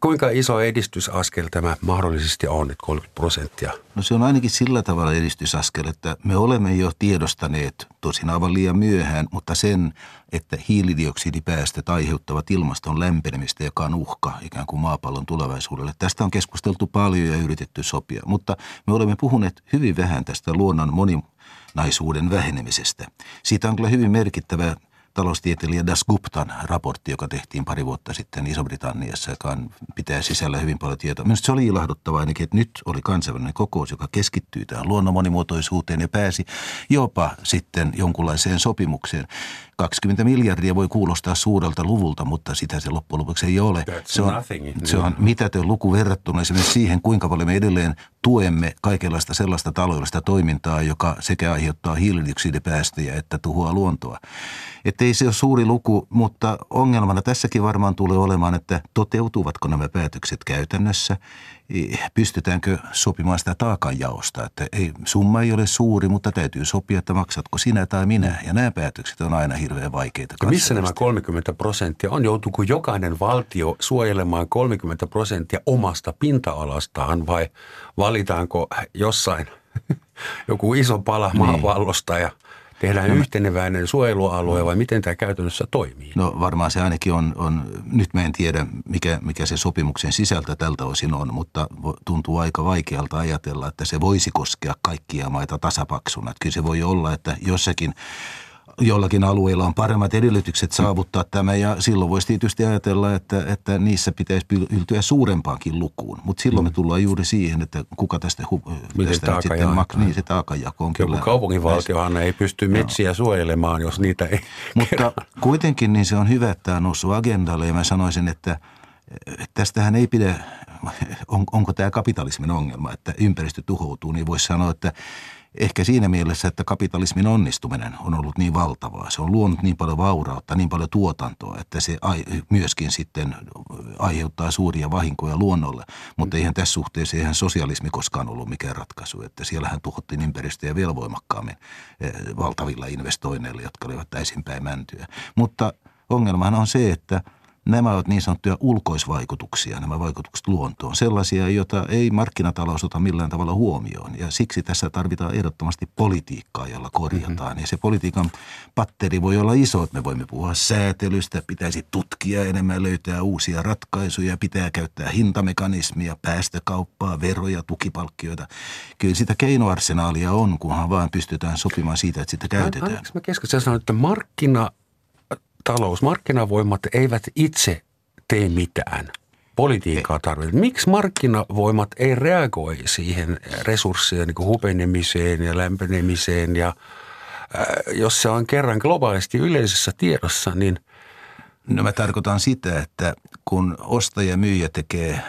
Kuinka iso edistysaskel tämä mahdollisesti on, nyt 30 prosenttia? No se on ainakin sillä tavalla edistysaskel, että me olemme jo tiedostaneet, tosin aivan liian myöhään, mutta sen, että hiilidioksidipäästöt aiheuttavat ilmaston lämpenemistä, joka on uhka ikään kuin maapallon tulevaisuudelle. Tästä on keskusteltu paljon ja yritetty sopia, mutta me olemme puhuneet hyvin vähän tästä luonnon moninaisuuden vähenemisestä. Siitä on kyllä hyvin merkittävä taloustieteilijä Das Guptan raportti, joka tehtiin pari vuotta sitten Iso-Britanniassa, joka pitää sisällä hyvin paljon tietoa. Minusta se oli ilahduttavaa ainakin, että nyt oli kansainvälinen kokous, joka keskittyy tähän luonnon monimuotoisuuteen ja pääsi jopa sitten jonkunlaiseen sopimukseen. 20 miljardia voi kuulostaa suurelta luvulta, mutta sitä se loppujen lopuksi ei ole. se on, se on mitätön luku verrattuna esimerkiksi siihen, kuinka paljon me edelleen tuemme kaikenlaista sellaista taloudellista toimintaa, joka sekä aiheuttaa hiilidioksidipäästöjä että tuhoaa luontoa. Että ei se ole suuri luku, mutta ongelmana tässäkin varmaan tulee olemaan, että toteutuvatko nämä päätökset käytännössä – pystytäänkö sopimaan sitä taakanjaosta. Että ei, summa ei ole suuri, mutta täytyy sopia, että maksatko sinä tai minä. Ja nämä päätökset on aina hirveän vaikeita. Ja missä nämä 30 prosenttia on? Joutuuko jokainen valtio suojelemaan 30 prosenttia omasta pinta-alastaan vai valitaanko jossain [laughs] joku iso pala niin. maavallosta ja – Tehdään no, yhteneväinen suojelualue vai miten tämä käytännössä toimii? No varmaan se ainakin on, on nyt mä en tiedä mikä, mikä se sopimuksen sisältö tältä osin on, mutta tuntuu aika vaikealta ajatella, että se voisi koskea kaikkia maita tasapaksuna. Että kyllä se voi olla, että jossakin jollakin alueilla on paremmat edellytykset saavuttaa tämä ja silloin voisi tietysti ajatella, että, että niissä pitäisi yltyä suurempaankin lukuun. Mutta silloin me mm. tullaan juuri siihen, että kuka tästä, tästä sitten mak- niin se taakajako on Joku kyllä. kaupunginvaltiohan ei pysty metsiä no. suojelemaan, jos niitä ei [laughs] Mutta kerran. kuitenkin niin se on hyvä, että tämä on noussut agendalle ja mä sanoisin, että tästähän ei pidä, on, onko tämä kapitalismin ongelma, että ympäristö tuhoutuu, niin voisi sanoa, että ehkä siinä mielessä, että kapitalismin onnistuminen on ollut niin valtavaa. Se on luonut niin paljon vaurautta, niin paljon tuotantoa, että se myöskin sitten aiheuttaa suuria vahinkoja luonnolle. Mutta eihän tässä suhteessa eihän sosialismi koskaan ollut mikään ratkaisu. Että siellähän tuhottiin ympäristöä vielä voimakkaammin eh, valtavilla investoinneilla, jotka olivat täysinpäin mäntyä. Mutta ongelmahan on se, että – Nämä ovat niin sanottuja ulkoisvaikutuksia, nämä vaikutukset luontoon. Sellaisia, joita ei markkinatalous ota millään tavalla huomioon. Ja siksi tässä tarvitaan ehdottomasti politiikkaa, jolla korjataan. Mm-hmm. Ja se politiikan patteri voi olla iso, että me voimme puhua säätelystä, pitäisi tutkia enemmän, löytää uusia ratkaisuja, pitää käyttää hintamekanismia, päästökauppaa, veroja, tukipalkkioita. Kyllä sitä keinoarsenaalia on, kunhan vaan pystytään sopimaan siitä, että sitä käytetään. Anteeksi, mä keskustelen sanoa, että markkina talousmarkkinavoimat eivät itse tee mitään. Politiikkaa tarvitaan. Miksi markkinavoimat ei reagoi siihen resurssien niin hupenemiseen ja lämpenemiseen ja äh, jos se on kerran globaalisti yleisessä tiedossa, niin – No mä tarkoitan sitä, että kun ostaja ja myyjä tekee äh,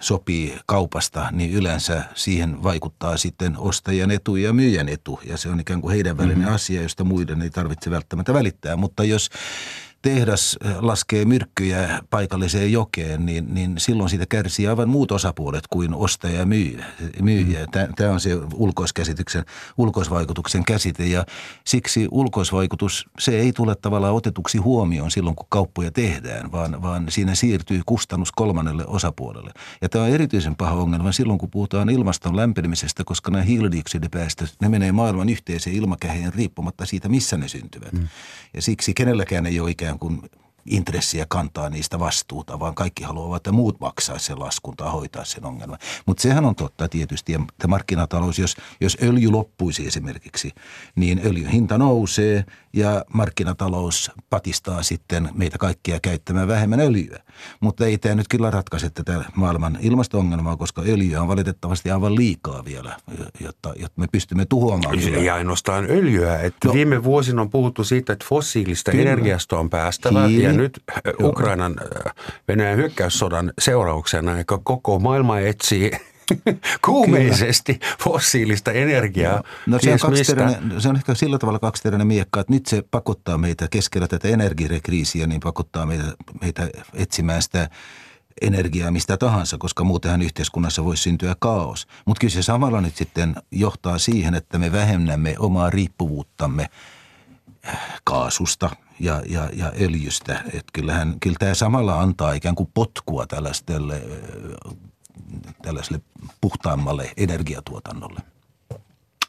sopii kaupasta, niin yleensä siihen vaikuttaa sitten ostajan etu ja myyjän etu. Ja se on ikään kuin heidän välinen mm-hmm. asia, josta muiden ei tarvitse välttämättä välittää. Mutta jos tehdas eh, laskee myrkkyjä paikalliseen jokeen, niin, niin silloin siitä kärsii aivan muut osapuolet kuin ostaja ja myyjä. myyjä. Mm. Tämä on se ulkoiskäsityksen, ulkoisvaikutuksen käsite ja siksi ulkoisvaikutus, se ei tule tavallaan otetuksi huomioon silloin, kun kauppoja tehdään, vaan, vaan siinä siirtyy kustannus kolmannelle osapuolelle. Ja tämä on erityisen paha ongelma silloin, kun puhutaan ilmaston lämpenemisestä, koska nämä hiilidioksidipäästöt, ne menee maailman yhteiseen ilmakehään riippumatta siitä, missä ne syntyvät. Mm. Ja siksi kenelläkään ei ole ikään kuin intressiä kantaa niistä vastuuta, vaan kaikki haluavat, että muut maksaisi sen laskun tai hoitaa sen ongelman. Mutta sehän on totta tietysti, että markkinatalous, jos, jos öljy loppuisi esimerkiksi, niin öljyn hinta nousee ja markkinatalous patistaa sitten meitä kaikkia käyttämään vähemmän öljyä. Mutta ei tämä nyt kyllä ratkaise tätä maailman ilmasto-ongelmaa, koska öljyä on valitettavasti aivan liikaa vielä, jotta, jotta me pystymme tuhoamaan. Ei ainoastaan öljyä. Että no, viime vuosina on puhuttu siitä, että fossiilista kyllä. energiasta on päästävä Kiili. ja nyt Ukrainan Venäjän hyökkäyssodan seurauksena koko maailma etsii [laughs] kuumeisesti fossiilista energiaa. No se on, se on ehkä sillä tavalla kaksiteräinen miekka, että nyt se pakottaa meitä keskellä tätä energiakriisiä, niin pakottaa meitä, meitä etsimään sitä energiaa mistä tahansa, koska muutenhan yhteiskunnassa voisi syntyä kaos. Mutta kyllä se samalla nyt sitten johtaa siihen, että me vähennämme omaa riippuvuuttamme kaasusta, ja, ja, ja öljystä. Että kyllähän, kyllä tämä samalla antaa ikään kuin potkua tällaiselle, tällaiselle puhtaammalle energiatuotannolle.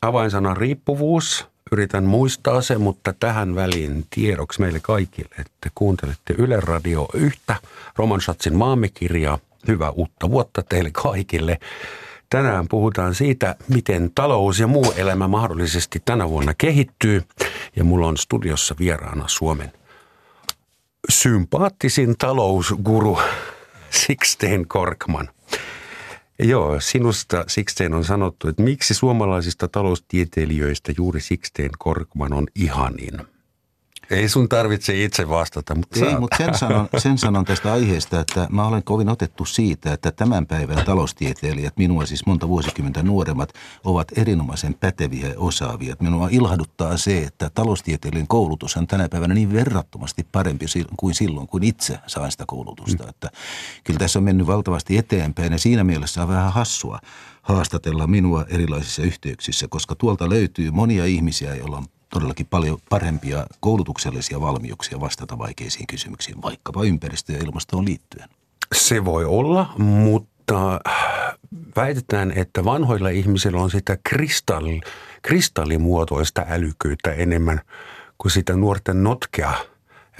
Avainsana riippuvuus. Yritän muistaa se, mutta tähän väliin tiedoksi meille kaikille, että kuuntelette Yle Radio yhtä Roman Schatzin maamekirjaa. Hyvää uutta vuotta teille kaikille. Tänään puhutaan siitä, miten talous ja muu elämä mahdollisesti tänä vuonna kehittyy. Ja mulla on studiossa vieraana Suomen sympaattisin talousguru Sixten Korkman. Joo, sinusta Sixten on sanottu, että miksi suomalaisista taloustieteilijöistä juuri Sixten Korkman on ihanin – ei sun tarvitse itse vastata, mutta Ei, mutta sen sanon, sen sanon tästä aiheesta, että mä olen kovin otettu siitä, että tämän päivän taloustieteilijät, minua siis monta vuosikymmentä nuoremmat, ovat erinomaisen päteviä ja osaavia. Minua ilahduttaa se, että taloustieteellinen koulutus on tänä päivänä niin verrattomasti parempi kuin silloin, kun itse sain sitä koulutusta. Mm. Että kyllä tässä on mennyt valtavasti eteenpäin ja siinä mielessä on vähän hassua haastatella minua erilaisissa yhteyksissä, koska tuolta löytyy monia ihmisiä, joilla on todellakin paljon parempia koulutuksellisia valmiuksia vastata vaikeisiin kysymyksiin, vaikkapa ympäristö- ja ilmastoon liittyen. Se voi olla, mutta väitetään, että vanhoilla ihmisillä on sitä kristalli, kristallimuotoista älykkyyttä enemmän kuin sitä nuorten notkea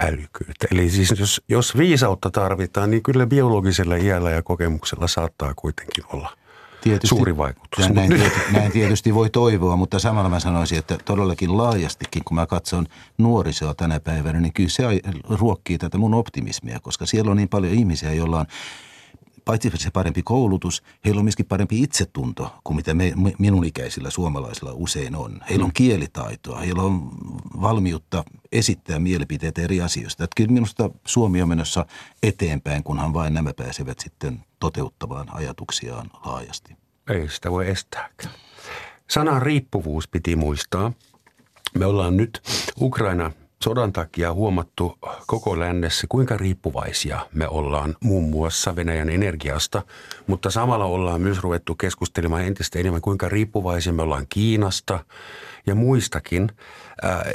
älykkyyttä. Eli siis jos, jos viisautta tarvitaan, niin kyllä biologisella iällä ja kokemuksella saattaa kuitenkin olla tietysti, suuri vaikutus. Näin, näin, [laughs] näin tietysti voi toivoa, mutta samalla mä sanoisin, että todellakin laajastikin, kun mä katson nuorisoa tänä päivänä, niin kyllä se ruokkii tätä mun optimismia, koska siellä on niin paljon ihmisiä, joilla on paitsi se parempi koulutus, heillä on myöskin parempi itsetunto kuin mitä me, minun ikäisillä suomalaisilla usein on. Heillä on mm. kielitaitoa, heillä on valmiutta esittää mielipiteitä eri asioista. Että kyllä minusta Suomi on menossa eteenpäin, kunhan vain nämä pääsevät sitten toteuttamaan ajatuksiaan laajasti. Ei sitä voi estää. Sanan riippuvuus piti muistaa. Me ollaan nyt Ukraina sodan takia huomattu koko lännessä, kuinka riippuvaisia me ollaan muun muassa Venäjän energiasta, mutta samalla ollaan myös ruvettu keskustelemaan entistä enemmän, kuinka riippuvaisia me ollaan Kiinasta ja muistakin.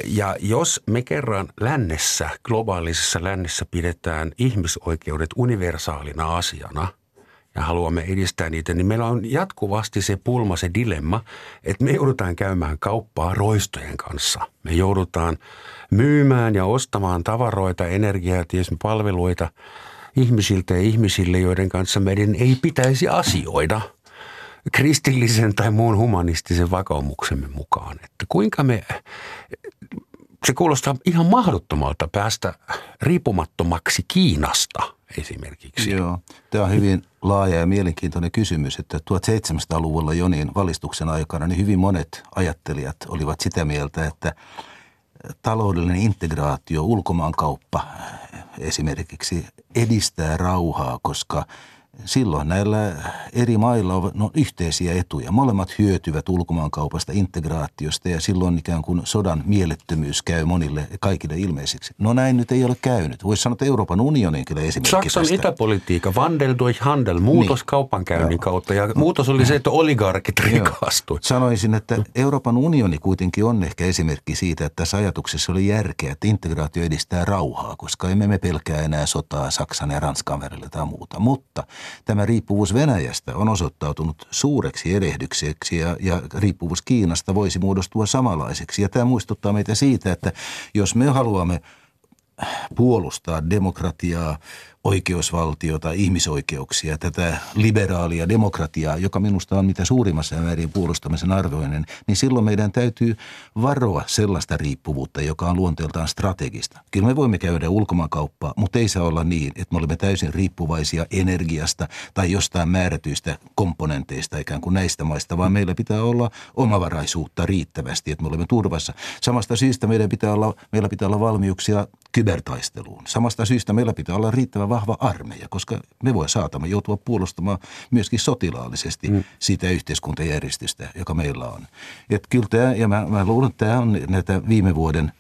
Ja jos me kerran lännessä, globaalisessa lännessä pidetään ihmisoikeudet universaalina asiana – ja haluamme edistää niitä, niin meillä on jatkuvasti se pulma, se dilemma, että me joudutaan käymään kauppaa roistojen kanssa. Me joudutaan myymään ja ostamaan tavaroita, energiaa, ties palveluita ihmisiltä ja ihmisille, joiden kanssa meidän ei pitäisi asioida kristillisen tai muun humanistisen vakaumuksemme mukaan. Että kuinka me, se kuulostaa ihan mahdottomalta päästä riippumattomaksi Kiinasta esimerkiksi. Joo, tämä on hyvin laaja ja mielenkiintoinen kysymys, että 1700-luvulla jo niin valistuksen aikana niin hyvin monet ajattelijat olivat sitä mieltä, että taloudellinen integraatio, ulkomaankauppa esimerkiksi edistää rauhaa, koska – silloin näillä eri mailla on no, yhteisiä etuja. Molemmat hyötyvät ulkomaankaupasta, integraatiosta ja silloin ikään kuin sodan mielettömyys käy monille kaikille ilmeiseksi. No näin nyt ei ole käynyt. Voisi sanoa, että Euroopan unionin kyllä esimerkki Saksan tästä. itäpolitiikka, Wandel durch Handel, muutos niin. kaupankäynnin Joo. kautta ja muutos oli se, että oligarkit rikastuivat. Sanoisin, että Euroopan unioni kuitenkin on ehkä esimerkki siitä, että tässä ajatuksessa oli järkeä, että integraatio edistää rauhaa, koska emme me pelkää enää sotaa Saksan ja Ranskan välillä tai muuta. Mutta – tämä riippuvuus Venäjästä on osoittautunut suureksi erehdykseksi ja, ja riippuvuus Kiinasta voisi muodostua samanlaiseksi. Ja tämä muistuttaa meitä siitä, että jos me haluamme puolustaa demokratiaa, oikeusvaltiota, ihmisoikeuksia, tätä liberaalia demokratiaa, joka minusta on mitä suurimmassa määrin puolustamisen arvoinen, niin silloin meidän täytyy varoa sellaista riippuvuutta, joka on luonteeltaan strategista. Kyllä me voimme käydä ulkomaankauppaa, mutta ei saa olla niin, että me olemme täysin riippuvaisia energiasta tai jostain määrätyistä komponenteista ikään kuin näistä maista, vaan meillä pitää olla omavaraisuutta riittävästi, että me olemme turvassa. Samasta syystä meidän pitää olla, meillä pitää olla valmiuksia kybertaisteluun. Samasta syystä meillä pitää olla riittävän vahva armeija, koska me voi saatamme joutua puolustamaan myöskin sotilaallisesti mm. sitä yhteiskuntajärjestystä, joka meillä on. Et kyllä tämä, ja mä, mä luulen, että tämä on näitä viime vuoden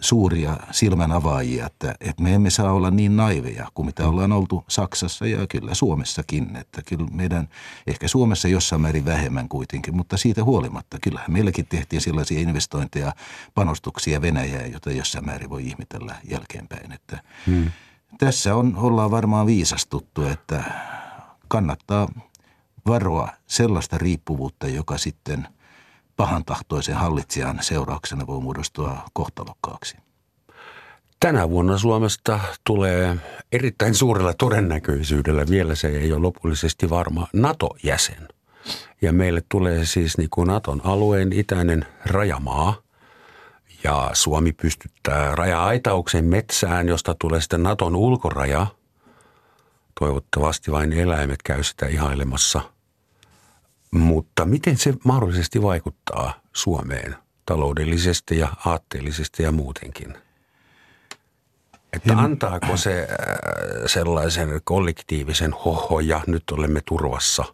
suuria silmän avaajia, että, että me emme saa olla niin naiveja kuin mitä ollaan oltu Saksassa ja kyllä Suomessakin. Että kyllä meidän, ehkä Suomessa jossain määrin vähemmän kuitenkin, mutta siitä huolimatta. Kyllähän meilläkin tehtiin sellaisia investointeja, panostuksia Venäjää, joita jossain määrin voi ihmetellä jälkeenpäin. Että hmm. Tässä on, ollaan varmaan viisastuttu, että kannattaa varoa sellaista riippuvuutta, joka sitten – pahantahtoisen hallitsijan seurauksena voi muodostua kohtalokkaaksi. Tänä vuonna Suomesta tulee erittäin suurella todennäköisyydellä, vielä se ei ole lopullisesti varma, NATO-jäsen. Ja meille tulee siis niin kuin Naton alueen itäinen rajamaa. Ja Suomi pystyttää raja-aitauksen metsään, josta tulee sitten Naton ulkoraja. Toivottavasti vain eläimet käy sitä ihailemassa – mutta miten se mahdollisesti vaikuttaa Suomeen taloudellisesti ja aatteellisesti ja muutenkin? Että antaako se äh, sellaisen kollektiivisen hoho ja nyt olemme turvassa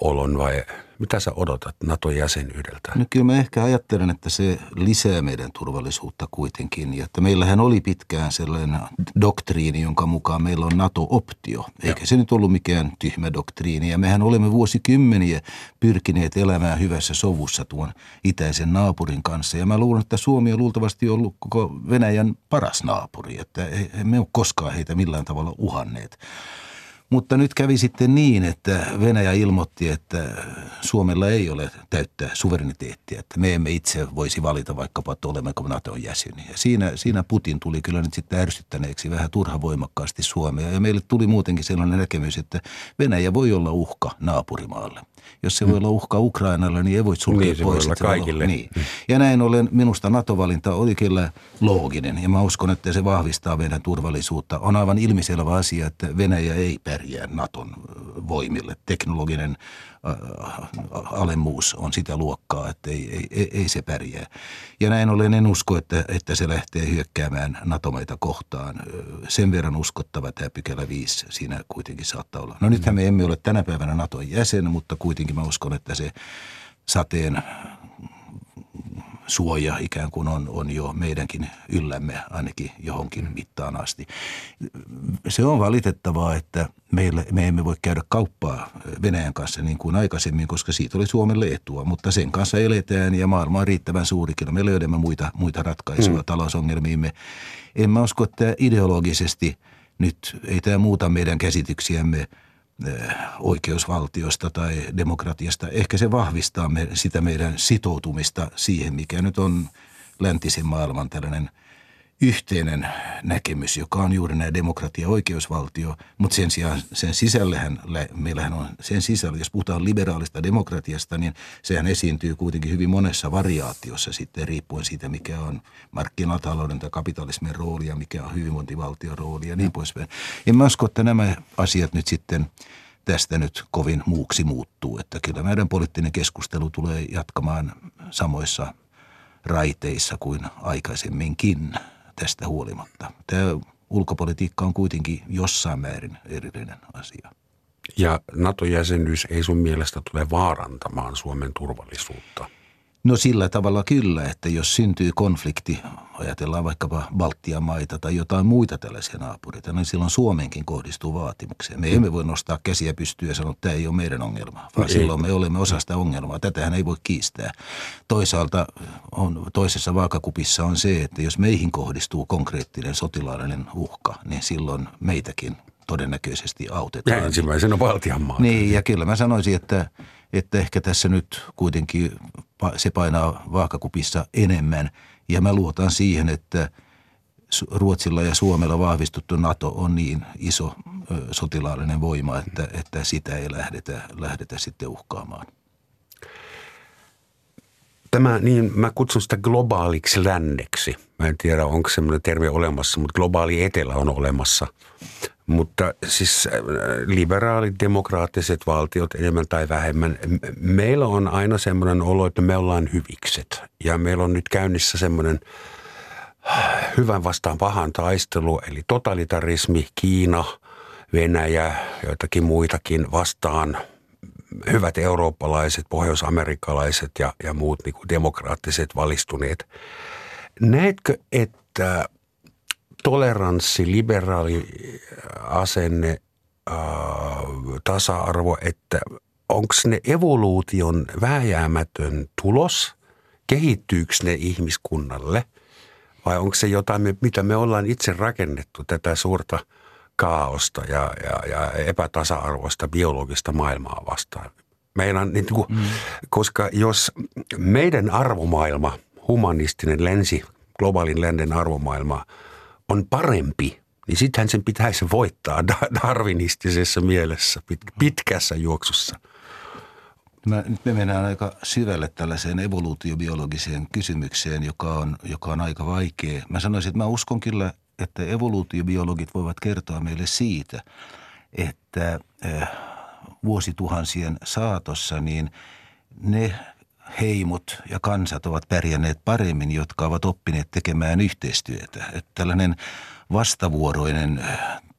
olon vai – mitä sä odotat NATO-jäsenyydeltä? No kyllä mä ehkä ajattelen, että se lisää meidän turvallisuutta kuitenkin. Ja että meillähän oli pitkään sellainen doktriini, jonka mukaan meillä on NATO-optio. Eikä ja. se nyt ollut mikään tyhmä doktriini. Ja mehän olemme vuosikymmeniä pyrkineet elämään hyvässä sovussa tuon itäisen naapurin kanssa. Ja mä luulen, että Suomi on luultavasti ollut koko Venäjän paras naapuri. Että emme ole koskaan heitä millään tavalla uhanneet. Mutta nyt kävi sitten niin, että Venäjä ilmoitti, että Suomella ei ole täyttää suvereniteettia, että me emme itse voisi valita vaikkapa, että olemmeko Naton jäseniä. Siinä, siinä Putin tuli kyllä nyt sitten ärsyttäneeksi vähän turha voimakkaasti Suomea ja meille tuli muutenkin sellainen näkemys, että Venäjä voi olla uhka naapurimaalle. Jos se voi olla uhka Ukrainalle, niin ei voi sulkea niin, pois. Voi olla kaikille. Niin. Ja näin ollen minusta NATO-valinta oli kyllä looginen ja mä uskon, että se vahvistaa meidän turvallisuutta. On aivan ilmiselvä asia, että Venäjä ei pärjää Naton voimille. Teknologinen alemmuus on sitä luokkaa, että ei, ei, ei se pärjää. Ja näin ollen en usko, että, että se lähtee hyökkäämään NATO-maita kohtaan. Sen verran uskottava tämä pykälä 5 siinä kuitenkin saattaa olla. No nythän me emme ole tänä päivänä NATOn jäsen, mutta kuitenkin mä uskon, että se sateen suoja ikään kuin on, on jo meidänkin yllämme ainakin johonkin mittaan asti. Se on valitettavaa, että meillä, me emme voi käydä kauppaa Venäjän kanssa niin kuin aikaisemmin, koska siitä oli Suomelle etua, mutta sen kanssa eletään ja maailma on riittävän suuri. Kyllä me löydämme muita, muita ratkaisuja mm. talousongelmiimme. En mä usko, että ideologisesti nyt ei tämä muuta meidän käsityksiämme – oikeusvaltiosta tai demokratiasta. Ehkä se vahvistaa me, sitä meidän sitoutumista siihen, mikä nyt on läntisen maailman tällainen – yhteinen näkemys, joka on juuri nämä demokratia ja oikeusvaltio, mutta sen sijaan sen sisällähän, meillähän on sen sisällä, jos puhutaan liberaalista demokratiasta, niin sehän esiintyy kuitenkin hyvin monessa variaatiossa sitten riippuen siitä, mikä on markkinatalouden tai kapitalismin rooli ja mikä on hyvinvointivaltion rooli ja niin poispäin. En mä usko, että nämä asiat nyt sitten tästä nyt kovin muuksi muuttuu, että kyllä meidän poliittinen keskustelu tulee jatkamaan samoissa raiteissa kuin aikaisemminkin tästä huolimatta. Tämä ulkopolitiikka on kuitenkin jossain määrin erillinen asia. Ja NATO-jäsenyys ei sun mielestä tule vaarantamaan Suomen turvallisuutta – No sillä tavalla kyllä, että jos syntyy konflikti, ajatellaan vaikkapa Baltian maita tai jotain muita tällaisia naapureita, niin silloin Suomenkin kohdistuu vaatimuksia. Me emme voi nostaa käsiä pystyä ja sanoa, että tämä ei ole meidän ongelma, vaan no silloin me olemme osa sitä ongelmaa. Tätähän ei voi kiistää. Toisaalta on, toisessa vaakakupissa on se, että jos meihin kohdistuu konkreettinen sotilaallinen uhka, niin silloin meitäkin todennäköisesti autetaan. Ja ensimmäisenä Baltian maa. Niin, ja kyllä mä sanoisin, että, että ehkä tässä nyt kuitenkin se painaa vaakakupissa enemmän. Ja mä luotan siihen, että Ruotsilla ja Suomella vahvistuttu NATO on niin iso sotilaallinen voima, että, että sitä ei lähdetä, lähdetä sitten uhkaamaan. Tämä, niin mä kutsun sitä globaaliksi länneksi. Mä en tiedä, onko semmoinen termi olemassa, mutta globaali etelä on olemassa. Mutta siis äh, liberaalit, demokraattiset valtiot enemmän tai vähemmän, meillä on aina semmoinen olo, että me ollaan hyvikset. Ja meillä on nyt käynnissä semmoinen äh, hyvän vastaan pahan taistelu, eli totalitarismi, Kiina, Venäjä, joitakin muitakin vastaan hyvät eurooppalaiset, pohjoisamerikkalaiset ja, ja muut niin kuin demokraattiset valistuneet Näetkö, että toleranssi, liberaali asenne, tasa-arvo, että onko ne evoluution vääjäämätön tulos, kehittyykö ne ihmiskunnalle vai onko se jotain, mitä me ollaan itse rakennettu, tätä suurta kaaosta ja, ja, ja epätasa-arvoista biologista maailmaa vastaan. Meidän, niin kuin, mm. Koska jos meidän arvomaailma, humanistinen länsi, globaalin lännen arvomaailma on parempi, niin sittenhän sen pitäisi voittaa darwinistisessa mielessä pitkässä juoksussa. Mä, nyt me mennään aika syvälle tällaiseen evoluutiobiologiseen kysymykseen, joka on, joka on aika vaikea. Mä sanoisin, että mä uskon kyllä, että evoluutiobiologit voivat kertoa meille siitä, että äh, vuosituhansien saatossa niin ne heimot ja kansat ovat pärjänneet paremmin, jotka ovat oppineet tekemään yhteistyötä. Että tällainen vastavuoroinen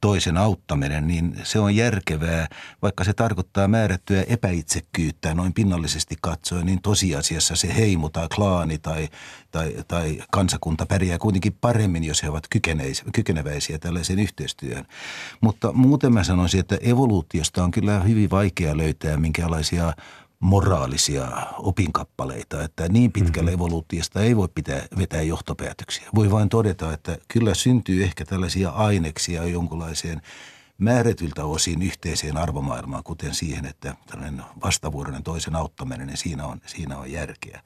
toisen auttaminen, niin se on järkevää, vaikka se tarkoittaa määrättyä epäitsekkyyttä noin pinnallisesti katsoen, niin tosiasiassa se heimo tai klaani tai, tai, tai kansakunta pärjää kuitenkin paremmin, jos he ovat kykeneväisiä tällaiseen yhteistyöhön. Mutta muuten mä sanoisin, että evoluutiosta on kyllä hyvin vaikea löytää minkälaisia moraalisia opinkappaleita, että niin pitkälle mm-hmm. evoluutiosta ei voi pitää, vetää johtopäätöksiä. Voi vain todeta, että kyllä syntyy ehkä tällaisia aineksia jonkunlaiseen määrätyltä osin yhteiseen arvomaailmaan, kuten siihen, että tällainen vastavuoroinen toisen auttaminen, niin siinä on, siinä on järkeä.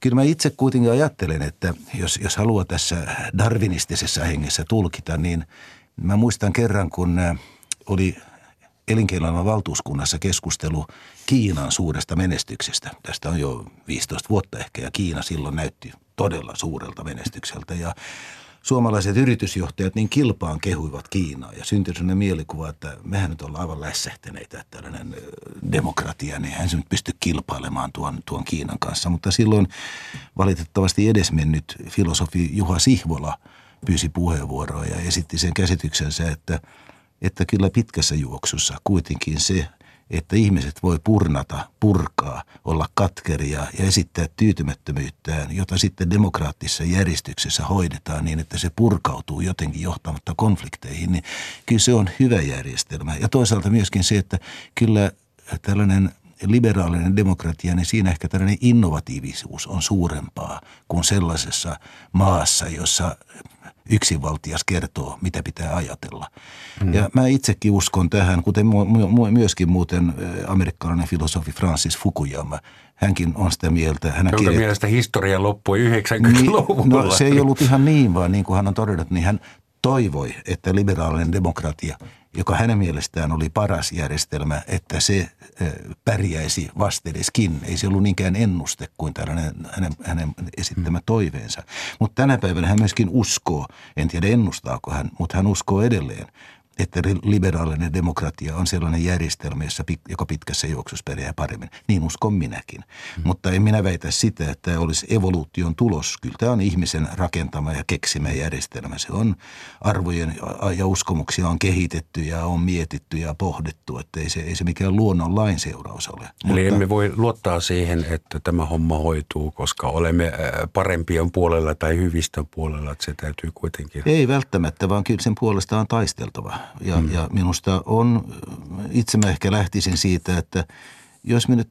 Kyllä mä itse kuitenkin ajattelen, että jos, jos haluaa tässä darwinistisessa hengessä tulkita, niin mä muistan kerran, kun äh, oli elinkeinoelämän valtuuskunnassa keskustelu Kiinan suuresta menestyksestä. Tästä on jo 15 vuotta ehkä ja Kiina silloin näytti todella suurelta menestykseltä ja suomalaiset yritysjohtajat niin kilpaan kehuivat Kiinaa ja syntyi sellainen mielikuva, että mehän nyt ollaan aivan lässähtäneitä, että tällainen demokratia, niin hän se nyt pysty kilpailemaan tuon, tuon Kiinan kanssa. Mutta silloin valitettavasti edesmennyt filosofi Juha Sihvola pyysi puheenvuoroa ja esitti sen käsityksensä, että – että kyllä pitkässä juoksussa kuitenkin se, että ihmiset voi purnata, purkaa, olla katkeria ja esittää tyytymättömyyttään, jota sitten demokraattisessa järjestyksessä hoidetaan niin, että se purkautuu jotenkin johtamatta konflikteihin, niin kyllä se on hyvä järjestelmä. Ja toisaalta myöskin se, että kyllä tällainen liberaalinen demokratia, niin siinä ehkä tällainen innovatiivisuus on suurempaa kuin sellaisessa maassa, jossa yksinvaltias kertoo, mitä pitää ajatella. Mm. Ja mä itsekin uskon tähän, kuten myöskin muuten amerikkalainen filosofi Francis Fukuyama. Hänkin on sitä mieltä. Hän Jonka kirjoitt... mielestä historia loppui 90-luvulla. Niin, no se ei ollut ihan niin, vaan niin kuin hän on todennut, niin hän toivoi, että liberaalinen demokratia, joka hänen mielestään oli paras järjestelmä, että se pärjäisi vastedeskin. Ei se ollut niinkään ennuste kuin tällainen hänen, hänen esittämä toiveensa. Mutta tänä päivänä hän myöskin uskoo, en tiedä ennustaako hän, mutta hän uskoo edelleen, että liberaalinen demokratia on sellainen järjestelmä, jossa, joka pitkässä juoksussa pärjää paremmin. Niin uskon minäkin. Mm. Mutta en minä väitä sitä, että tämä olisi evoluution tulos. Kyllä tämä on ihmisen rakentama ja keksimä järjestelmä. Se on arvojen ja uskomuksia on kehitetty ja on mietitty ja pohdittu, että ei se, ei se mikään luonnon lain seuraus ole. Eli Mutta, emme voi luottaa siihen, että tämä homma hoituu, koska olemme parempien puolella tai hyvistä puolella, että se täytyy kuitenkin. Ei välttämättä, vaan kyllä sen puolesta on taisteltava. Ja, mm. ja minusta on, itse mä ehkä lähtisin siitä, että jos me nyt,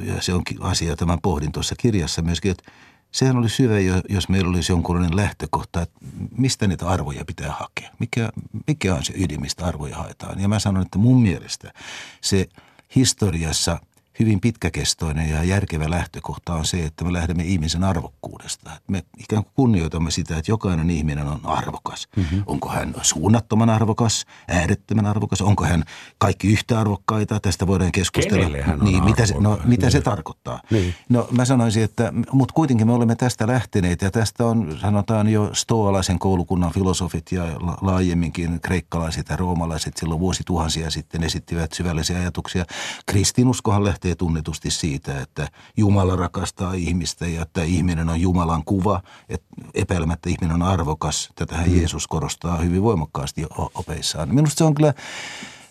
ja se on asia, tämän pohdin tuossa kirjassa myöskin, että sehän olisi hyvä, jos meillä olisi jonkunlainen lähtökohta, että mistä niitä arvoja pitää hakea. Mikä, mikä on se ydin, mistä arvoja haetaan. Ja mä sanon, että mun mielestä se historiassa – hyvin pitkäkestoinen ja järkevä lähtökohta on se, että me lähdemme ihmisen arvokkuudesta. Me ikään kuin kunnioitamme sitä, että jokainen ihminen on arvokas. Mm-hmm. Onko hän suunnattoman arvokas, äärettömän arvokas, onko hän kaikki yhtä arvokkaita, tästä voidaan keskustella. hän on niin, mitä, se, no, mitä niin. se tarkoittaa? Niin. No mä sanoisin, että, mutta kuitenkin me olemme tästä lähteneet ja tästä on sanotaan jo stoalaisen koulukunnan filosofit ja laajemminkin kreikkalaiset ja roomalaiset silloin vuosituhansia sitten esittivät syvällisiä ajatuksia. Kristinuskohan lähtee lähtee tunnetusti siitä, että Jumala rakastaa ihmistä ja että ihminen on Jumalan kuva, että epäilemättä ihminen on arvokas. Tätähän mm. Jeesus korostaa hyvin voimakkaasti opeissaan. Minusta se on kyllä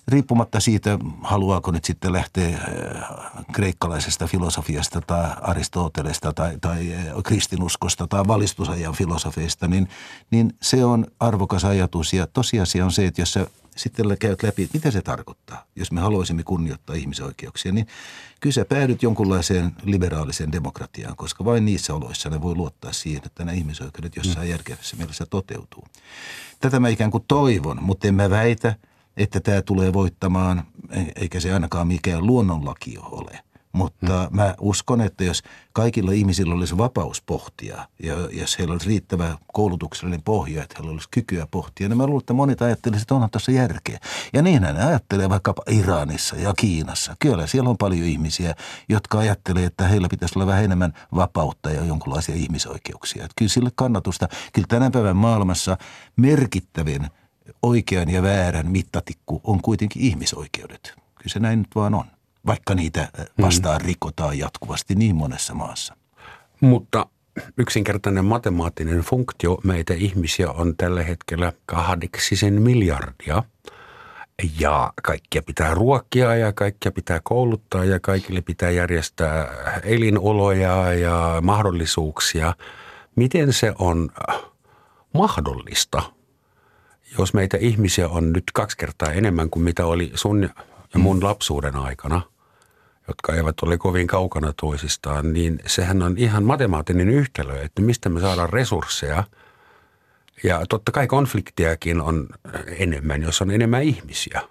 riippumatta siitä, haluaako nyt sitten lähteä äh, kreikkalaisesta filosofiasta tai Aristotelesta tai, tai äh, kristinuskosta tai valistusajan filosofeista, niin, niin se on arvokas ajatus. Ja tosiasia on se, että jos sä sitten käyt läpi, että mitä se tarkoittaa, jos me haluaisimme kunnioittaa ihmisoikeuksia, niin kyllä sä päädyt jonkunlaiseen liberaaliseen demokratiaan, koska vain niissä oloissa ne voi luottaa siihen, että nämä ihmisoikeudet jossain mm. järkevässä mielessä toteutuu. Tätä mä ikään kuin toivon, mutta en mä väitä, että tämä tulee voittamaan, e- eikä se ainakaan mikään luonnonlaki ole – mutta hmm. mä uskon, että jos kaikilla ihmisillä olisi vapaus pohtia ja jos heillä olisi riittävä koulutuksellinen pohja, että heillä olisi kykyä pohtia, niin mä luulen, että monet ajattelisivat, että onhan tässä järkeä. Ja niinhän ne ajattelee vaikkapa Iranissa ja Kiinassa. Kyllä siellä on paljon ihmisiä, jotka ajattelee, että heillä pitäisi olla vähän enemmän vapautta ja jonkinlaisia ihmisoikeuksia. Että kyllä sille kannatusta, kyllä tänä päivän maailmassa merkittävin oikean ja väärän mittatikku on kuitenkin ihmisoikeudet. Kyllä se näin nyt vaan on vaikka niitä äh, vastaan mm. rikotaan jatkuvasti niin monessa maassa. Mutta yksinkertainen matemaattinen funktio meitä ihmisiä on tällä hetkellä kahdeksisen miljardia. Ja kaikkia pitää ruokkia ja kaikkia pitää kouluttaa ja kaikille pitää järjestää elinoloja ja mahdollisuuksia. Miten se on mahdollista, jos meitä ihmisiä on nyt kaksi kertaa enemmän kuin mitä oli sun ja mun mm. lapsuuden aikana – jotka eivät ole kovin kaukana toisistaan, niin sehän on ihan matemaattinen yhtälö, että mistä me saadaan resursseja. Ja totta kai konfliktiakin on enemmän, jos on enemmän ihmisiä.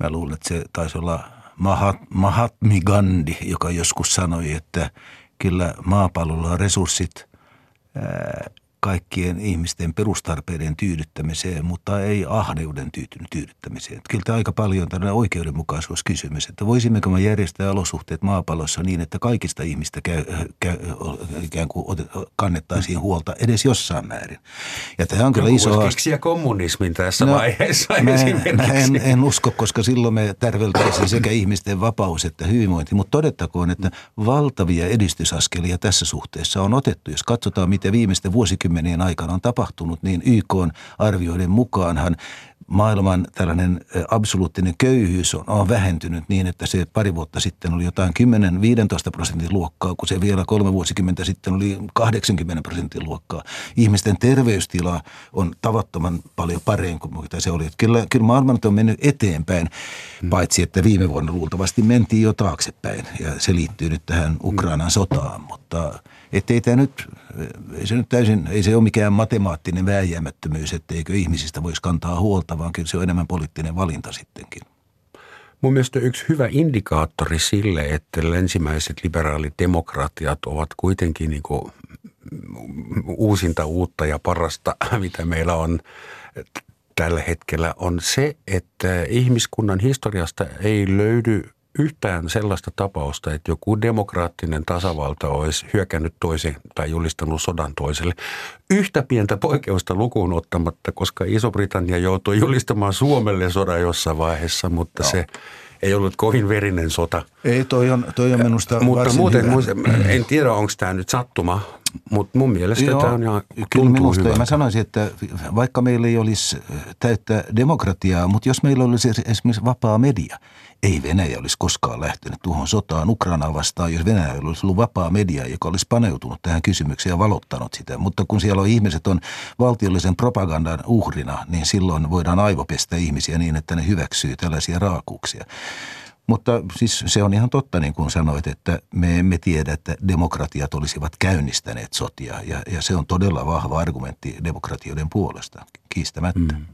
Mä luulen, että se taisi olla Mahat, Mahatmi Gandhi, joka joskus sanoi, että kyllä maapallolla on resurssit kaikkien ihmisten perustarpeiden tyydyttämiseen, mutta ei ahneuden tyydyttämiseen. Kyllä tämä aika paljon tällainen oikeudenmukaisuuskysymys, että voisimmeko me järjestää olosuhteet maapallossa niin, että kaikista ihmistä käy, käy, ikään kuin kannettaisiin huolta edes jossain määrin. Ja tämä on kyllä Joku iso haaste. kommunismin tässä no, vaiheessa mä, mä en, en usko, koska silloin me tärveltäisiin sekä ihmisten vapaus että hyvinvointi, mutta todettakoon, että valtavia edistysaskelia tässä suhteessa on otettu. Jos katsotaan, mitä viimeisten vuosikymmenien vuosikymmenien aikana on tapahtunut, niin YK arvioiden mukaanhan maailman tällainen absoluuttinen köyhyys on, on vähentynyt niin, että se pari vuotta sitten oli jotain 10-15 prosentin luokkaa, kun se vielä kolme vuosikymmentä sitten oli 80 prosentin luokkaa. Ihmisten terveystila on tavattoman paljon parempi kuin mitä se oli. Että kyllä, kyllä maailma on mennyt eteenpäin, hmm. paitsi että viime vuonna luultavasti mentiin jo taaksepäin ja se liittyy nyt tähän Ukrainan sotaan, mutta – että ei tämä nyt, ei se nyt täysin, ei se ole mikään matemaattinen vääjäämättömyys, etteikö ihmisistä voisi kantaa huolta, vaan kyllä se on enemmän poliittinen valinta sittenkin. Mun mielestä yksi hyvä indikaattori sille, että länsimäiset liberaalit demokratiat ovat kuitenkin niin kuin uusinta uutta ja parasta, mitä meillä on tällä hetkellä, on se, että ihmiskunnan historiasta ei löydy yhtään sellaista tapausta, että joku demokraattinen tasavalta olisi hyökännyt toisen tai julistanut sodan toiselle. Yhtä pientä poikkeusta lukuun ottamatta, koska Iso-Britannia joutui julistamaan Suomelle sodan jossain vaiheessa, mutta no. se ei ollut kovin verinen sota. Ei, toi on, toi on minusta Mutta muuten, hyvä. en tiedä, onko tämä nyt sattuma, mutta mun mielestä Joo, tämä on ihan Kyllä minusta, hyvältä. mä sanoisin, että vaikka meillä ei olisi täyttä demokratiaa, mutta jos meillä olisi esimerkiksi vapaa media, ei Venäjä olisi koskaan lähtenyt tuohon sotaan Ukrainaa vastaan, jos Venäjä olisi ollut vapaa media, joka olisi paneutunut tähän kysymykseen ja valottanut sitä. Mutta kun siellä on ihmiset on valtiollisen propagandan uhrina, niin silloin voidaan aivopestä ihmisiä niin, että ne hyväksyy tällaisia raakuuksia. Mutta siis se on ihan totta, niin kuin sanoit, että me emme tiedä, että demokratiat olisivat käynnistäneet sotia. Ja, ja se on todella vahva argumentti demokratioiden puolesta, kiistämättä. Mm.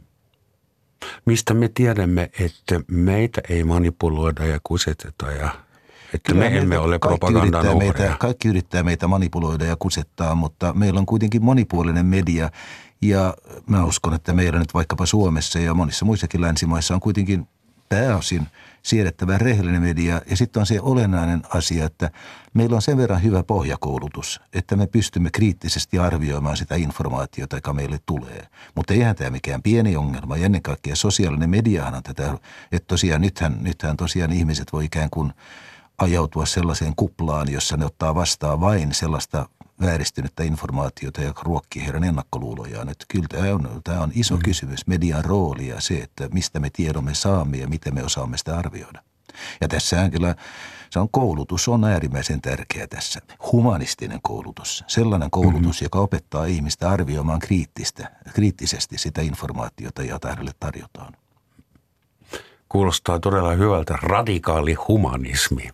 Mistä me tiedämme, että meitä ei manipuloida ja kuseteta ja että Kyllä me emme ole propagandan meitä, Kaikki yrittää meitä manipuloida ja kusettaa, mutta meillä on kuitenkin monipuolinen media ja mä uskon, että meillä nyt vaikkapa Suomessa ja monissa muissakin länsimaissa on kuitenkin pääosin siedettävä rehellinen media. Ja sitten on se olennainen asia, että meillä on sen verran hyvä pohjakoulutus, että me pystymme kriittisesti arvioimaan sitä informaatiota, joka meille tulee. Mutta eihän tämä mikään pieni ongelma. Ja ennen kaikkea sosiaalinen mediahan on tätä, että tosiaan nythän, nythän tosiaan ihmiset voi ikään kuin ajautua sellaiseen kuplaan, jossa ne ottaa vastaan vain sellaista vääristynyttä informaatiota, joka ruokkii heidän ennakkoluulojaan. Että kyllä tämä on, tämä on iso mm. kysymys, median rooli ja se, että mistä me tiedomme saamme ja miten me osaamme sitä arvioida. Ja tässähän kyllä se on koulutus on äärimmäisen tärkeä tässä. Humanistinen koulutus, sellainen koulutus, mm-hmm. joka opettaa ihmistä arvioimaan kriittistä, kriittisesti sitä informaatiota, jota hänelle tarjotaan. Kuulostaa todella hyvältä radikaali humanismi.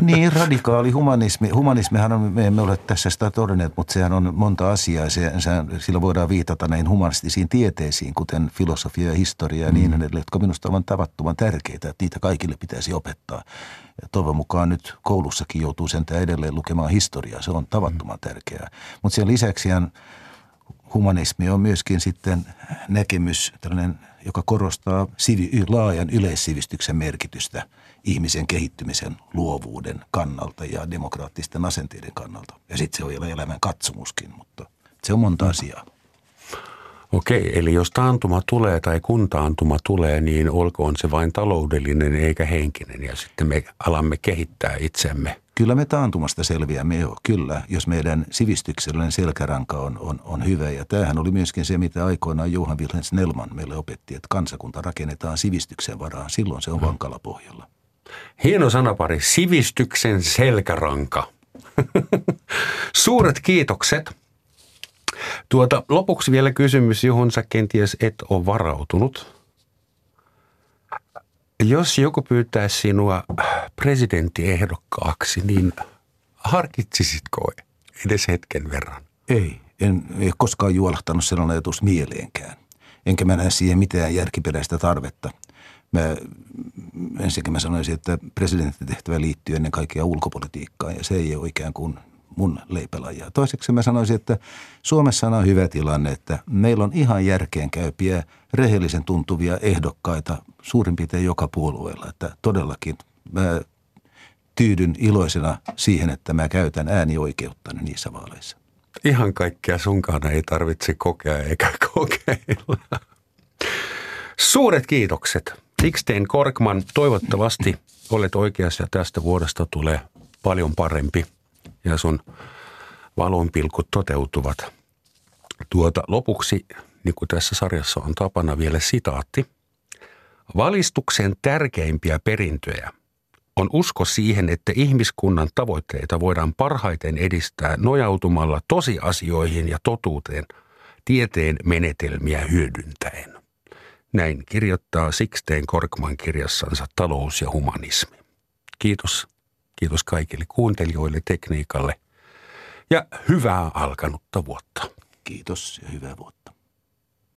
niin, radikaali humanismi. Humanismihan on, me emme ole tässä sitä todenneet, mutta sehän on monta asiaa. Se, se, sillä voidaan viitata näihin humanistisiin tieteisiin, kuten filosofia ja historia ja niin mm. edelleen, jotka minusta ovat tavattoman tärkeitä, että niitä kaikille pitäisi opettaa. Ja toivon mukaan nyt koulussakin joutuu sentään edelleen lukemaan historiaa. Se on tavattoman mm. tärkeää. Mutta sen lisäksi humanismi on myöskin sitten näkemys, tällainen, joka korostaa laajan yleissivistyksen merkitystä – ihmisen kehittymisen luovuuden kannalta ja demokraattisten asenteiden kannalta. Ja sitten se on vielä elämän katsomuskin, mutta se on monta asiaa. Okei, eli jos taantuma tulee tai kun taantuma tulee, niin olkoon se vain taloudellinen eikä henkinen ja sitten me alamme kehittää itsemme. Kyllä me taantumasta selviämme jo, kyllä, jos meidän sivistyksellinen selkäranka on, on, on hyvä. Ja tämähän oli myöskin se, mitä aikoinaan Johan Wilhelm Snellman meille opetti, että kansakunta rakennetaan sivistyksen varaan. Silloin se on vankalla pohjalla. Hieno sanapari, sivistyksen selkäranka. [laughs] Suuret kiitokset. Tuota, lopuksi vielä kysymys, johon sä kenties et ole varautunut. Jos joku pyytää sinua presidenttiehdokkaaksi, niin harkitsisitko edes hetken verran? Ei, en ei koskaan juolahtanut sellainen ajatus mieleenkään. Enkä mä näe siihen mitään järkiperäistä tarvetta – Mä, ensinnäkin mä sanoisin, että presidenttitehtävä liittyy ennen kaikkea ulkopolitiikkaan ja se ei ole ikään kuin mun leipälajia. Toiseksi mä sanoisin, että Suomessa on hyvä tilanne, että meillä on ihan järkeenkäypiä, rehellisen tuntuvia ehdokkaita suurin piirtein joka puolueella. Että todellakin mä tyydyn iloisena siihen, että mä käytän äänioikeutta niissä vaaleissa. Ihan kaikkea sunkaan ei tarvitse kokea eikä [laughs] kokeilla. Suuret kiitokset. Sixteen Korkman, toivottavasti olet oikeassa ja tästä vuodesta tulee paljon parempi ja sun valonpilkut toteutuvat. Tuota, lopuksi, niin kuin tässä sarjassa on tapana vielä sitaatti. Valistuksen tärkeimpiä perintöjä on usko siihen, että ihmiskunnan tavoitteita voidaan parhaiten edistää nojautumalla tosiasioihin ja totuuteen tieteen menetelmiä hyödyntäen. Näin kirjoittaa Sixteen Korkman kirjassansa Talous ja humanismi. Kiitos. Kiitos kaikille kuuntelijoille, tekniikalle ja hyvää alkanutta vuotta. Kiitos ja hyvää vuotta.